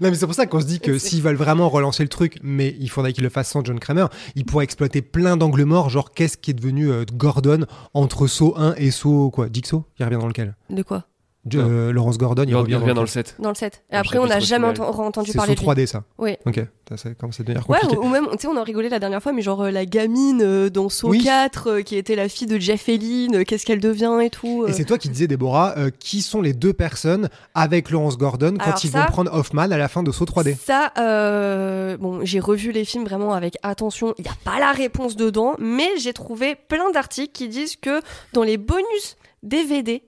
Non, mais c'est pour ça qu'on se dit que s'ils veulent vraiment relancer le truc, mais il faudrait qu'ils le fassent sans John Kramer, ils pourraient exploiter plein d'angles morts, genre qu'est-ce qui est devenu euh, Gordon entre Saw 1 et Saw quoi? Jigsaw Il revient dans lequel? De quoi? De- euh, Laurence Gordon, il, Il revient, revient dans le le 7. Dans le 7. Et après, on n'a jamais ent- entendu C'est parler sous de lui. 3D ça. Oui. Ok, ça, ça commence à devenir Ouais, compliqué. ou, ou même, tu sais, on en rigolait la dernière fois, mais genre euh, la gamine euh, dans Saw Oui. 4, euh, qui était la fille de Jeff Elline, euh, qu'est-ce qu'elle devient et tout. Et c'est toi qui disais, Déborah, euh, qui sont les deux personnes avec Laurence Gordon quand Alors ils ça- vont prendre Hoffman à la fin de Saut 3D Ça, euh, bon, j'ai revu les films vraiment avec attention. Il n'y a pas la réponse dedans, mais j'ai trouvé plein d'articles qui disent que dans les bonus DVD,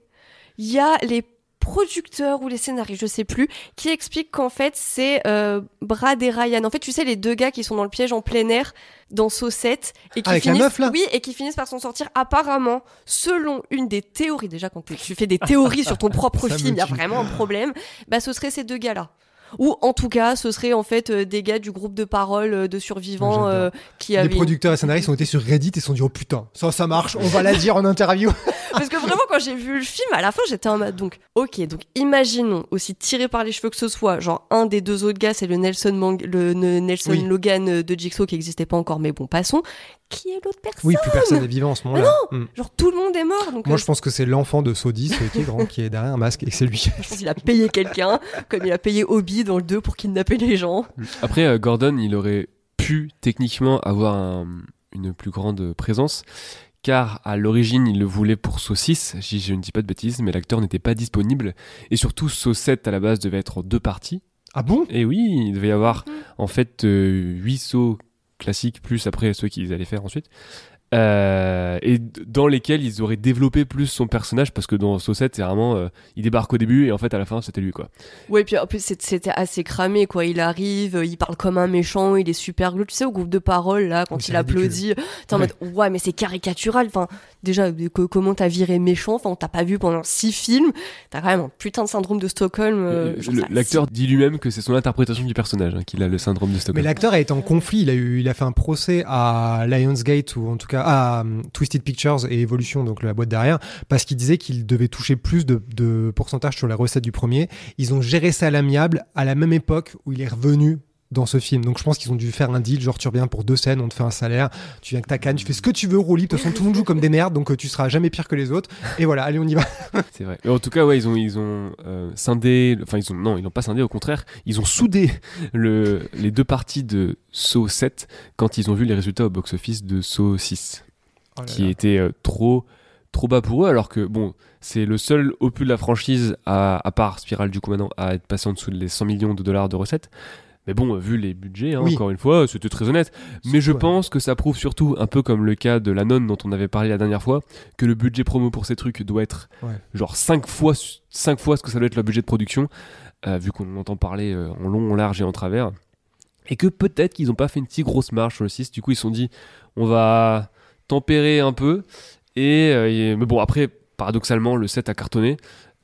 il y a les producteurs ou les scénaristes, je sais plus, qui expliquent qu'en fait c'est euh, Brad et Ryan. En fait, tu sais les deux gars qui sont dans le piège en plein air dans Saucette et qui Avec la finissent, meuf, là oui, et qui finissent par s'en sortir. Apparemment, selon une des théories, déjà quand tu fais des théories sur ton propre film, il y a vraiment un problème. Bah, ce serait ces deux gars-là. Ou en tout cas, ce serait en fait euh, des gars du groupe de parole euh, de survivants euh, qui Les avaient. producteurs et scénaristes ont été sur Reddit et se sont dit Oh putain, ça, ça marche, on va la dire en interview. Parce que vraiment, quand j'ai vu le film, à la fin, j'étais en mode donc, ok, donc imaginons aussi tiré par les cheveux que ce soit, genre un des deux autres gars, c'est le Nelson Mang- le ne- Nelson Oui. Logan de Jigsaw qui n'existait pas encore, mais bon, passons. Qui est l'autre personne Oui, plus personne n'est vivant en ce moment-là. Hmm. Genre tout le monde est mort, donc Moi, euh, je pense que c'est l'enfant de Saut 10 qui est grand, qui est derrière un masque et que c'est lui. je pense qu'il a payé quelqu'un, comme il a payé Obi dans le 2 pour kidnapper les gens. Après, euh, Gordon, il aurait pu techniquement avoir un- une plus grande présence, car à l'origine, il le voulait pour Saw 6, si je ne dis pas de bêtises, mais l'acteur n'était pas disponible. Et surtout, Saw 7 à la base devait être en deux parties. Ah bon? Et oui, il devait y avoir en fait 8 sauts classiques, plus après ceux qu'ils allaient faire ensuite. Euh, et dans lesquels ils auraient développé plus son personnage parce que dans Saw 7 c'est vraiment euh, il débarque au début et en fait à la fin c'était lui quoi Ouais, puis en plus c'était assez cramé quoi. Il arrive, il parle comme un méchant, il est super glauque. Tu sais, au groupe de parole là, quand il applaudit, t'es en Ouais. mode ouais, mais c'est caricatural. Enfin, déjà, co- comment t'as viré méchant Enfin, on t'a pas vu pendant six films. T'as quand même un putain de syndrome de Stockholm. euh, l'acteur dit lui-même que c'est son interprétation du personnage hein, qu'il a le syndrome de Mais Stockholm l'acteur a été en conflit. Il a, eu, il a fait un procès à Lionsgate, ou en tout cas à um, Twisted Pictures et Evolution, donc la boîte derrière, parce qu'il disait qu'il devait toucher plus de, de pourcentage sur les recettes du premier. Ils ont géré ça à l'amiable à la même époque où il est revenu dans ce film. Donc je pense qu'ils ont dû faire un deal, genre tu reviens pour deux scènes, on te fait un salaire, tu viens avec ta canne, tu fais ce que tu veux, Roulis. De toute façon, tout le monde joue comme des merdes, donc euh, tu seras jamais pire que les autres. Et voilà, allez, on y va. c'est vrai mais en tout cas ouais ils ont ils ont euh, scindé enfin ils ont non ils n'ont pas scindé au contraire ils ont soudé le, les deux parties de Saw 7 quand ils ont vu les résultats au box office de Saw 6 qui était euh, trop trop bas pour eux alors que bon c'est le seul opus de la franchise à, à part Spiral du coup maintenant à être passé en dessous des 100 millions de dollars de recettes mais bon vu les budgets hein, Oui. encore une fois c'était très honnête. Mais je pense que ça prouve surtout un peu comme le cas de la nonne dont on avait parlé la dernière fois que le budget promo pour ces trucs doit être Ouais. genre 5 fois 5 fois ce que ça doit être le budget de production euh, vu qu'on entend parler euh, en long en large et en travers. Et que peut-être qu'ils n'ont pas fait une si grosse marge sur le 6 du coup ils se sont dit on va tempérer un peu. Et, euh, et- mais bon après paradoxalement le 7 a cartonné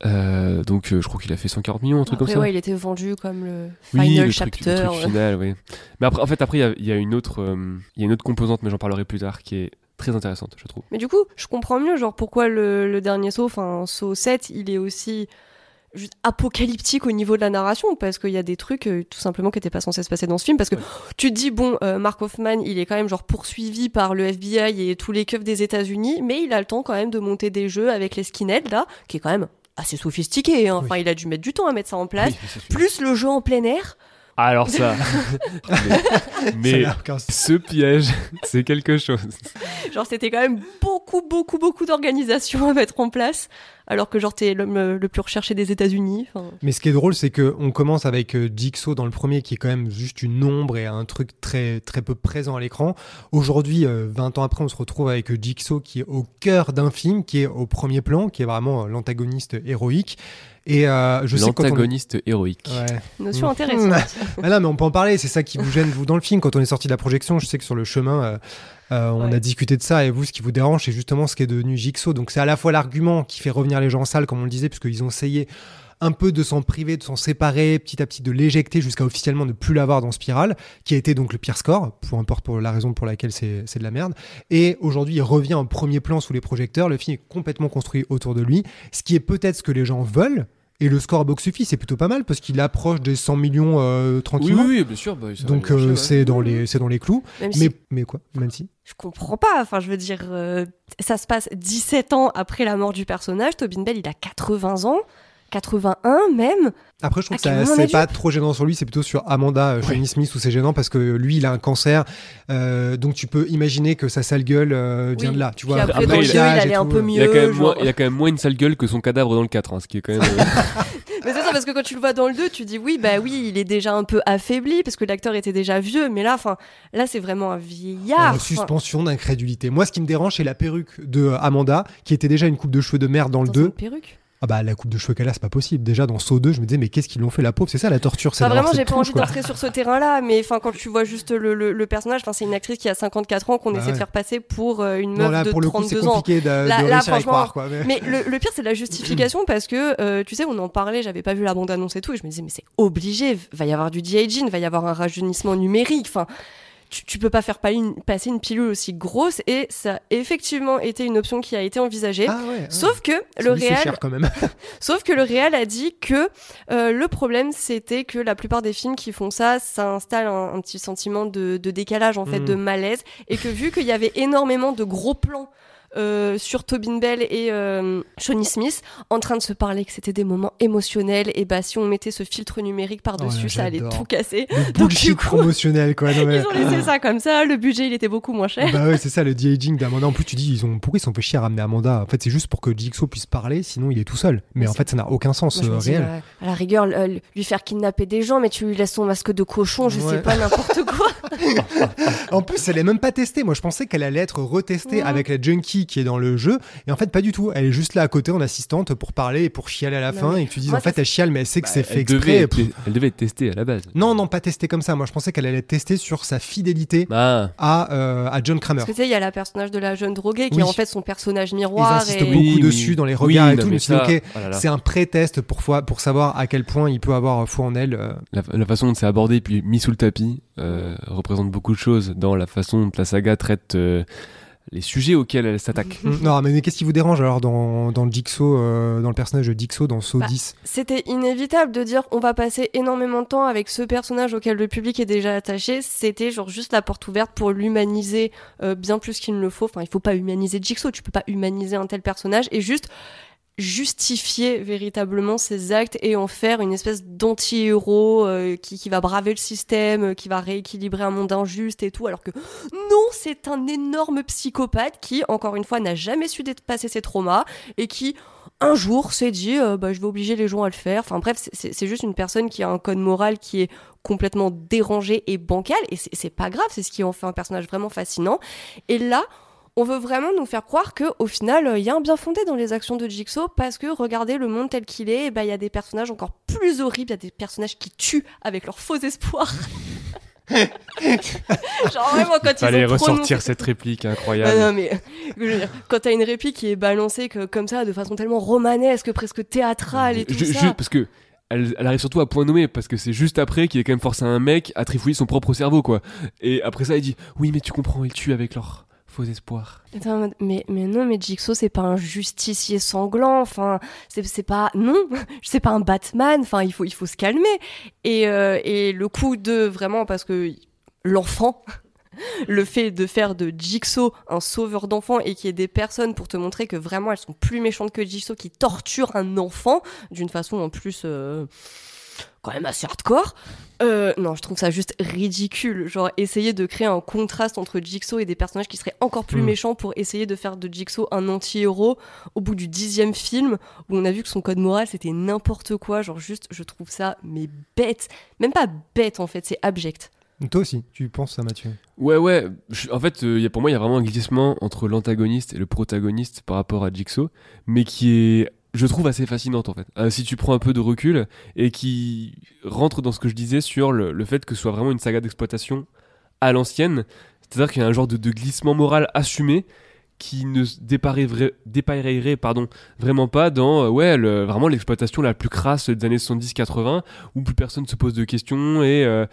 Euh, donc euh, je crois qu'il a fait 140 millions un truc Après, comme ça ouais, il était vendu comme le oui, final truc, chapter. le truc ouais. final, oui. Mais après, en fait, après, il y a- il y, a une autre, euh, y a une autre composante, mais j'en parlerai plus tard, qui est très intéressante, je trouve. Mais du coup, je comprends mieux, genre, pourquoi le, le dernier saut, enfin, saut 7, il est aussi juste apocalyptique au niveau de la narration, parce qu'il y a des trucs, euh, tout simplement, qui n'étaient pas censés se passer dans ce film, parce que tu te dis, bon, euh, Mark Hoffman, il est quand même, genre, poursuivi par le FBI et tous les keufs des États-Unis, mais il a le temps, quand même, de monter des jeux avec les skinheads, là, qui est quand même assez sophistiqué, hein. enfin, il a dû mettre du temps à mettre ça en place, plus le jeu en plein air. Alors ça. mais ce piège, c'est quelque chose. Genre, c'était quand même beaucoup, beaucoup, beaucoup d'organisation à mettre en place, alors que, genre, t'es l'homme euh, le plus recherché des États-Unis. Mais ce qui est drôle, c'est que on commence avec euh, Jigsaw dans le premier, qui est quand même juste une ombre et un truc très très peu présent à l'écran. Aujourd'hui, euh, 20 ans après, on se retrouve avec euh, Jigsaw qui est au cœur d'un film, qui est au premier plan, qui est vraiment euh, l'antagoniste héroïque. Et euh, je sais quand on... L'antagoniste héroïque. Ouais. Notion Mmh. intéressante. Ah non, mais on peut en parler, c'est ça qui vous gêne, vous, dans le film. Quand on est sorti de la projection, je sais que sur le chemin, euh, euh, on Ouais. a discuté de ça, et vous, ce qui vous dérange, c'est justement ce qui est devenu Jigsaw. Donc c'est à la fois l'argument qui fait revenir les gens en salle, comme on le disait, puisqu'ils ont essayé un peu de s'en priver, de s'en séparer, petit à petit de l'éjecter jusqu'à officiellement ne plus l'avoir dans Spiral, qui a été donc le pire score, peu importe pour la raison pour laquelle c'est c'est de la merde. Et aujourd'hui, il revient en premier plan sous les projecteurs, le film est complètement construit autour de lui, ce qui est peut-être ce que les gens veulent, et le score box-office est plutôt pas mal, parce qu'il approche des 100 millions euh, tranquillement. oui, oui, bien sûr. bah, Donc euh, ouais. c'est dans les c'est dans les clous. Même si Mais mais quoi Même si je comprends pas. Enfin, je veux dire, euh, ça se passe 17 ans après la mort du personnage. Tobin Bell, il a 80 ans. 81 même. Après, je trouve que c'est pas trop gênant sur lui, c'est plutôt sur Amanda euh, Johnny Smith où c'est gênant parce que lui, il a un cancer, euh, donc tu peux imaginer que sa sale gueule euh, vient Oui. de là. Tu vois, après, il allait un peu mieux. Il y, a quand même moins, il y a quand même moins une sale gueule que son cadavre dans le 4, hein, ce qui est quand même. euh, Mais c'est ça, parce que quand tu le vois dans le 2, tu dis oui, bah oui, il est déjà un peu affaibli parce que l'acteur était déjà vieux, mais là, enfin, là, c'est vraiment un vieillard. En Enfin, suspension d'incrédulité. Moi, ce qui me dérange, c'est la perruque de Amanda, qui était déjà une coupe de cheveux de merde dans le dans 2. une perruque? Ah bah, la coupe de cheveux qu'elle a, c'est pas possible. Déjà, dans Saw 2, je me disais, mais qu'est-ce qu'ils l'ont fait, la pauvre? C'est ça la torture, c'est Enfin, vraiment, j'ai pas envie d'entrer sur ce terrain-là, mais enfin, quand tu vois juste le, le- le personnage, enfin, c'est une actrice qui a 54 ans qu'on Bah essaie ouais. de faire passer pour euh, une Non, meuf là, de pour le coup, c'est 32 ans. compliqué de, de Là- à y franchement, croire, quoi. mais- Mais le, le pire, c'est la justification parce que, euh, tu sais, on en parlait, j'avais pas vu la bande-annonce et tout, et je me disais, mais c'est obligé, va y avoir du de-aging, va y avoir un rajeunissement numérique, enfin. Tu, tu peux pas faire une- passer une pilule aussi grosse et ça a effectivement été une option qui a été envisagée. Ah ouais, ouais. Sauf que le réel, cher quand même. sauf que le réel a dit que euh, le problème c'était que la plupart des films qui font ça, ça installe un, un petit sentiment de, de décalage en fait, de malaise, et que vu qu'il y avait énormément de gros plans euh, sur Tobin Bell et euh, Shawnee Smith en train de se parler, que c'était des moments émotionnels, et bah si on mettait ce filtre numérique par dessus, Ouais, ça allait tout casser. Le Donc, du coup, promotionnel, quoi. non, mais- Ils ont laissé ça comme ça, le budget il était beaucoup moins cher. Bah ouais, c'est ça le de-aging d'Amanda. En plus, tu dis, ils ont... pourquoi ils sont fait chier à ramener Amanda? En fait, c'est juste pour que Jigsaw puisse parler, sinon il est tout seul. Mais en fait, ça n'a aucun sens Moi, euh, dis, réel. à la rigueur, lui faire kidnapper des gens, mais tu lui laisses son masque de cochon, je Ouais. sais pas, n'importe quoi. En plus, elle est même pas testée. Moi, je pensais qu'elle allait être retestée Ouais. avec la junkie qui est dans le jeu. Et en fait, pas du tout. Elle est juste là à côté en assistante pour parler et pour chialer à la Non, fin. mais Et que tu dis, moi, en fait, elle chiale, mais elle sait que c'est Bah, fait elle, devait exprès. être, Pff. elle devait être testée à la base. Non, non, pas testée comme ça. Moi, je pensais qu'elle allait être testée sur sa fidélité Ah, à, euh, à John Kramer. Parce que tu sais, il y a la personnage de la jeune droguée qui Oui. est en fait son personnage Ils miroir. insistent et... beaucoup Oui, dessus oui. dans les Oui, regards et non, tout. mais ça, ok, oh là là. c'est un pré-test pour, foi- pour savoir à quel point il peut avoir foi en elle. euh. la, la façon dont c'est abordé puis mis sous le tapis euh, représente beaucoup de choses dans la façon dont la saga traite euh, les sujets auxquels elle s'attaque. Non, mais qu'est-ce qui vous dérange alors dans, dans le Jigsaw, euh, dans le personnage de Jigsaw dans Saw Bah, 10 C'était inévitable de dire on va passer énormément de temps avec ce personnage auquel le public est déjà attaché. C'était genre juste la porte ouverte pour l'humaniser euh, bien plus qu'il ne le faut. Enfin, il faut pas humaniser Jigsaw, tu peux pas humaniser un tel personnage et juste justifier véritablement ses actes et en faire une espèce d'anti-héros euh, qui, qui va braver le système, euh, qui va rééquilibrer un monde injuste et tout, alors que non, c'est un énorme psychopathe qui, encore une fois, n'a jamais su dépasser ses traumas et qui, un jour, s'est dit euh, bah, je vais obliger les gens à le faire. Enfin bref, c'est- juste une personne qui a un code moral qui est complètement dérangé et bancal et c'est pas grave, c'est ce qui en fait un personnage vraiment fascinant. Et là, on veut vraiment nous faire croire que au final, euh, il y a un bien fondé dans les actions de Jigsaw parce que regardez le monde tel qu'il est, et ben, il y a des personnages encore plus horribles, il y a des personnages qui tuent avec leurs faux espoirs. Genre vraiment quand ils Fallait ont ressortir prononcé- cette réplique Ah incroyable. non, mais je veux dire, quand t'as une réplique qui est balancée que, comme ça, de façon tellement romanesque, presque théâtrale et tout Je- ça. je- parce que elle, elle arrive surtout à point nommé parce que c'est juste après qu'il est quand même forcé un mec à trifouiller son propre cerveau quoi. Et après ça il dit oui mais tu comprends ils tuent avec leur mais, non, mais Jigsaw, c'est pas un justicier sanglant, enfin, c'est pas. Non, c'est pas un Batman, enfin, il faut, il faut se calmer. Et, euh, et le coup de vraiment, parce que l'enfant. Le fait de faire de Jigsaw un sauveur d'enfants et qu'il y ait des personnes pour te montrer que vraiment elles sont plus méchantes que Jigsaw qui torturent un enfant d'une façon en plus euh, quand même assez hardcore. Euh, non, je trouve ça juste ridicule. Genre, essayer de créer un contraste entre Jigsaw et des personnages qui seraient encore plus Mm. méchants pour essayer de faire de Jigsaw un anti-héros au bout du dixième film où on a vu que son code moral c'était n'importe quoi. Genre, juste, je trouve ça, mais bête. Même pas bête en fait, c'est abject. Toi aussi, tu penses ça, Mathieu? Ouais ouais. je- en fait euh, il y a- pour moi il y a vraiment un glissement entre l'antagoniste et le protagoniste par rapport à Jigsaw, mais qui est je trouve assez fascinante en fait. Euh, si tu prends un peu de recul et qui rentre dans ce que je disais sur le, fait que ce soit vraiment une saga d'exploitation à l'ancienne, c'est-à-dire qu'il y a un genre de glissement moral assumé qui ne se dépareillerait, pardon, vraiment pas dans euh, ouais, le- vraiment l'exploitation la plus crasse des années 70-80 où plus personne se pose de questions et euh,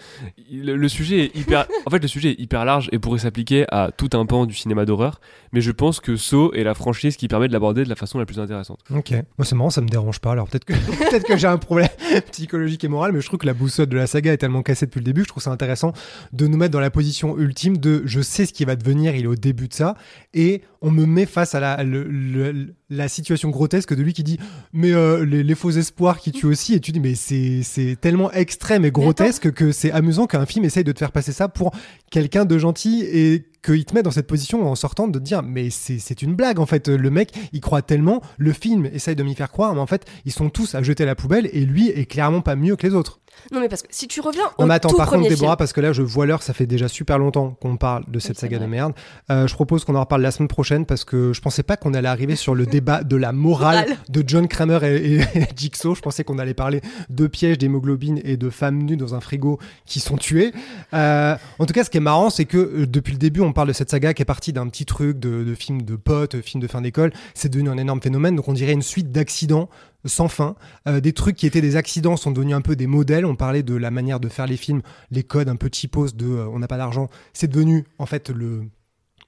le, le sujet est hyper en fait le sujet est hyper large et pourrait s'appliquer à tout un pan du cinéma d'horreur mais je pense que Saw est la franchise qui permet de l'aborder de la façon la plus intéressante. Ok. Moi, c'est marrant, ça me dérange pas. Alors, peut-être que, peut que j'ai un problème psychologique et moral, mais je trouve que la boussole de la saga est tellement cassée depuis le début que je trouve ça intéressant de nous mettre dans la position ultime de je sais ce qui va devenir, il est au début de ça, et on me met face à la, le- le- la situation grotesque de lui qui dit mais euh, les, les faux espoirs qui tuent aussi. Et tu dis mais c'est tellement extrême et grotesque que c'est amusant qu'un film essaye de te faire passer ça pour quelqu'un de gentil et qu'il te met dans cette position en sortant de te dire mais c'est c'est une blague en fait. Le mec il croit tellement le film essaye de m'y faire croire mais en fait ils sont tous à jeter à la poubelle et lui est clairement pas mieux que les autres Non, mais parce que si tu reviens au non mais attends tout par contre Déborah film- parce que là je vois l'heure ça fait déjà super longtemps qu'on parle de cette saga de merde. Euh, je propose qu'on en reparle la semaine prochaine parce que je pensais pas qu'on allait arriver sur le débat de la morale de John Kramer et, et- et Jigsaw. Je pensais qu'on allait parler de pièges d'hémoglobine et de femmes nues dans un frigo qui sont tuées. Euh, en tout cas ce qui est marrant c'est que euh, depuis le début on parle de cette saga qui est partie d'un petit truc de, de film de potes film de fin d'école. C'est devenu un énorme phénomène. Donc on dirait une suite d'accidents sans fin. Euh, des trucs qui étaient des accidents sont devenus un peu des modèles. On parlait de la manière de faire les films, les codes un peu cheapos de euh, on n'a pas d'argent. C'est devenu en fait le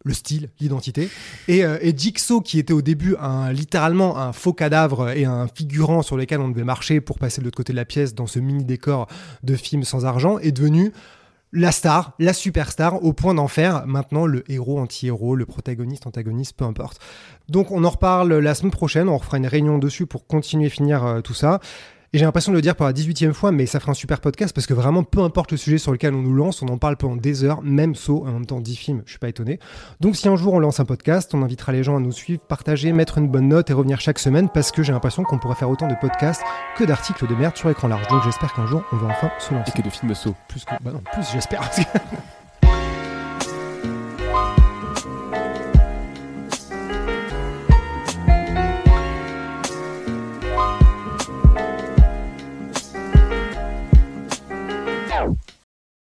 le style, l'identité. Et, euh, et Jigsaw, qui était au début un, littéralement un faux cadavre et un figurant sur lequel on devait marcher pour passer de l'autre côté de la pièce dans ce mini décor de film sans argent, est devenu la star, la superstar, au point d'en faire maintenant le héros, anti-héros, le protagoniste, antagoniste, peu importe. Donc on en reparle la semaine prochaine, on refera une réunion dessus pour continuer finir euh, tout ça. Et j'ai l'impression de le dire pour la 18e fois, mais ça fera un super podcast parce que vraiment, peu importe le sujet sur lequel on nous lance, on en parle pendant des heures, même saut, en même temps 10 films, je suis pas étonné. Donc si un jour on lance un podcast, on invitera les gens à nous suivre, partager, mettre une bonne note et revenir chaque semaine parce que j'ai l'impression qu'on pourrait faire autant de podcasts que d'articles de merde sur écran large. Donc j'espère qu'un jour on va enfin se lancer. Et que de films saut. Plus que, bah non, plus j'espère.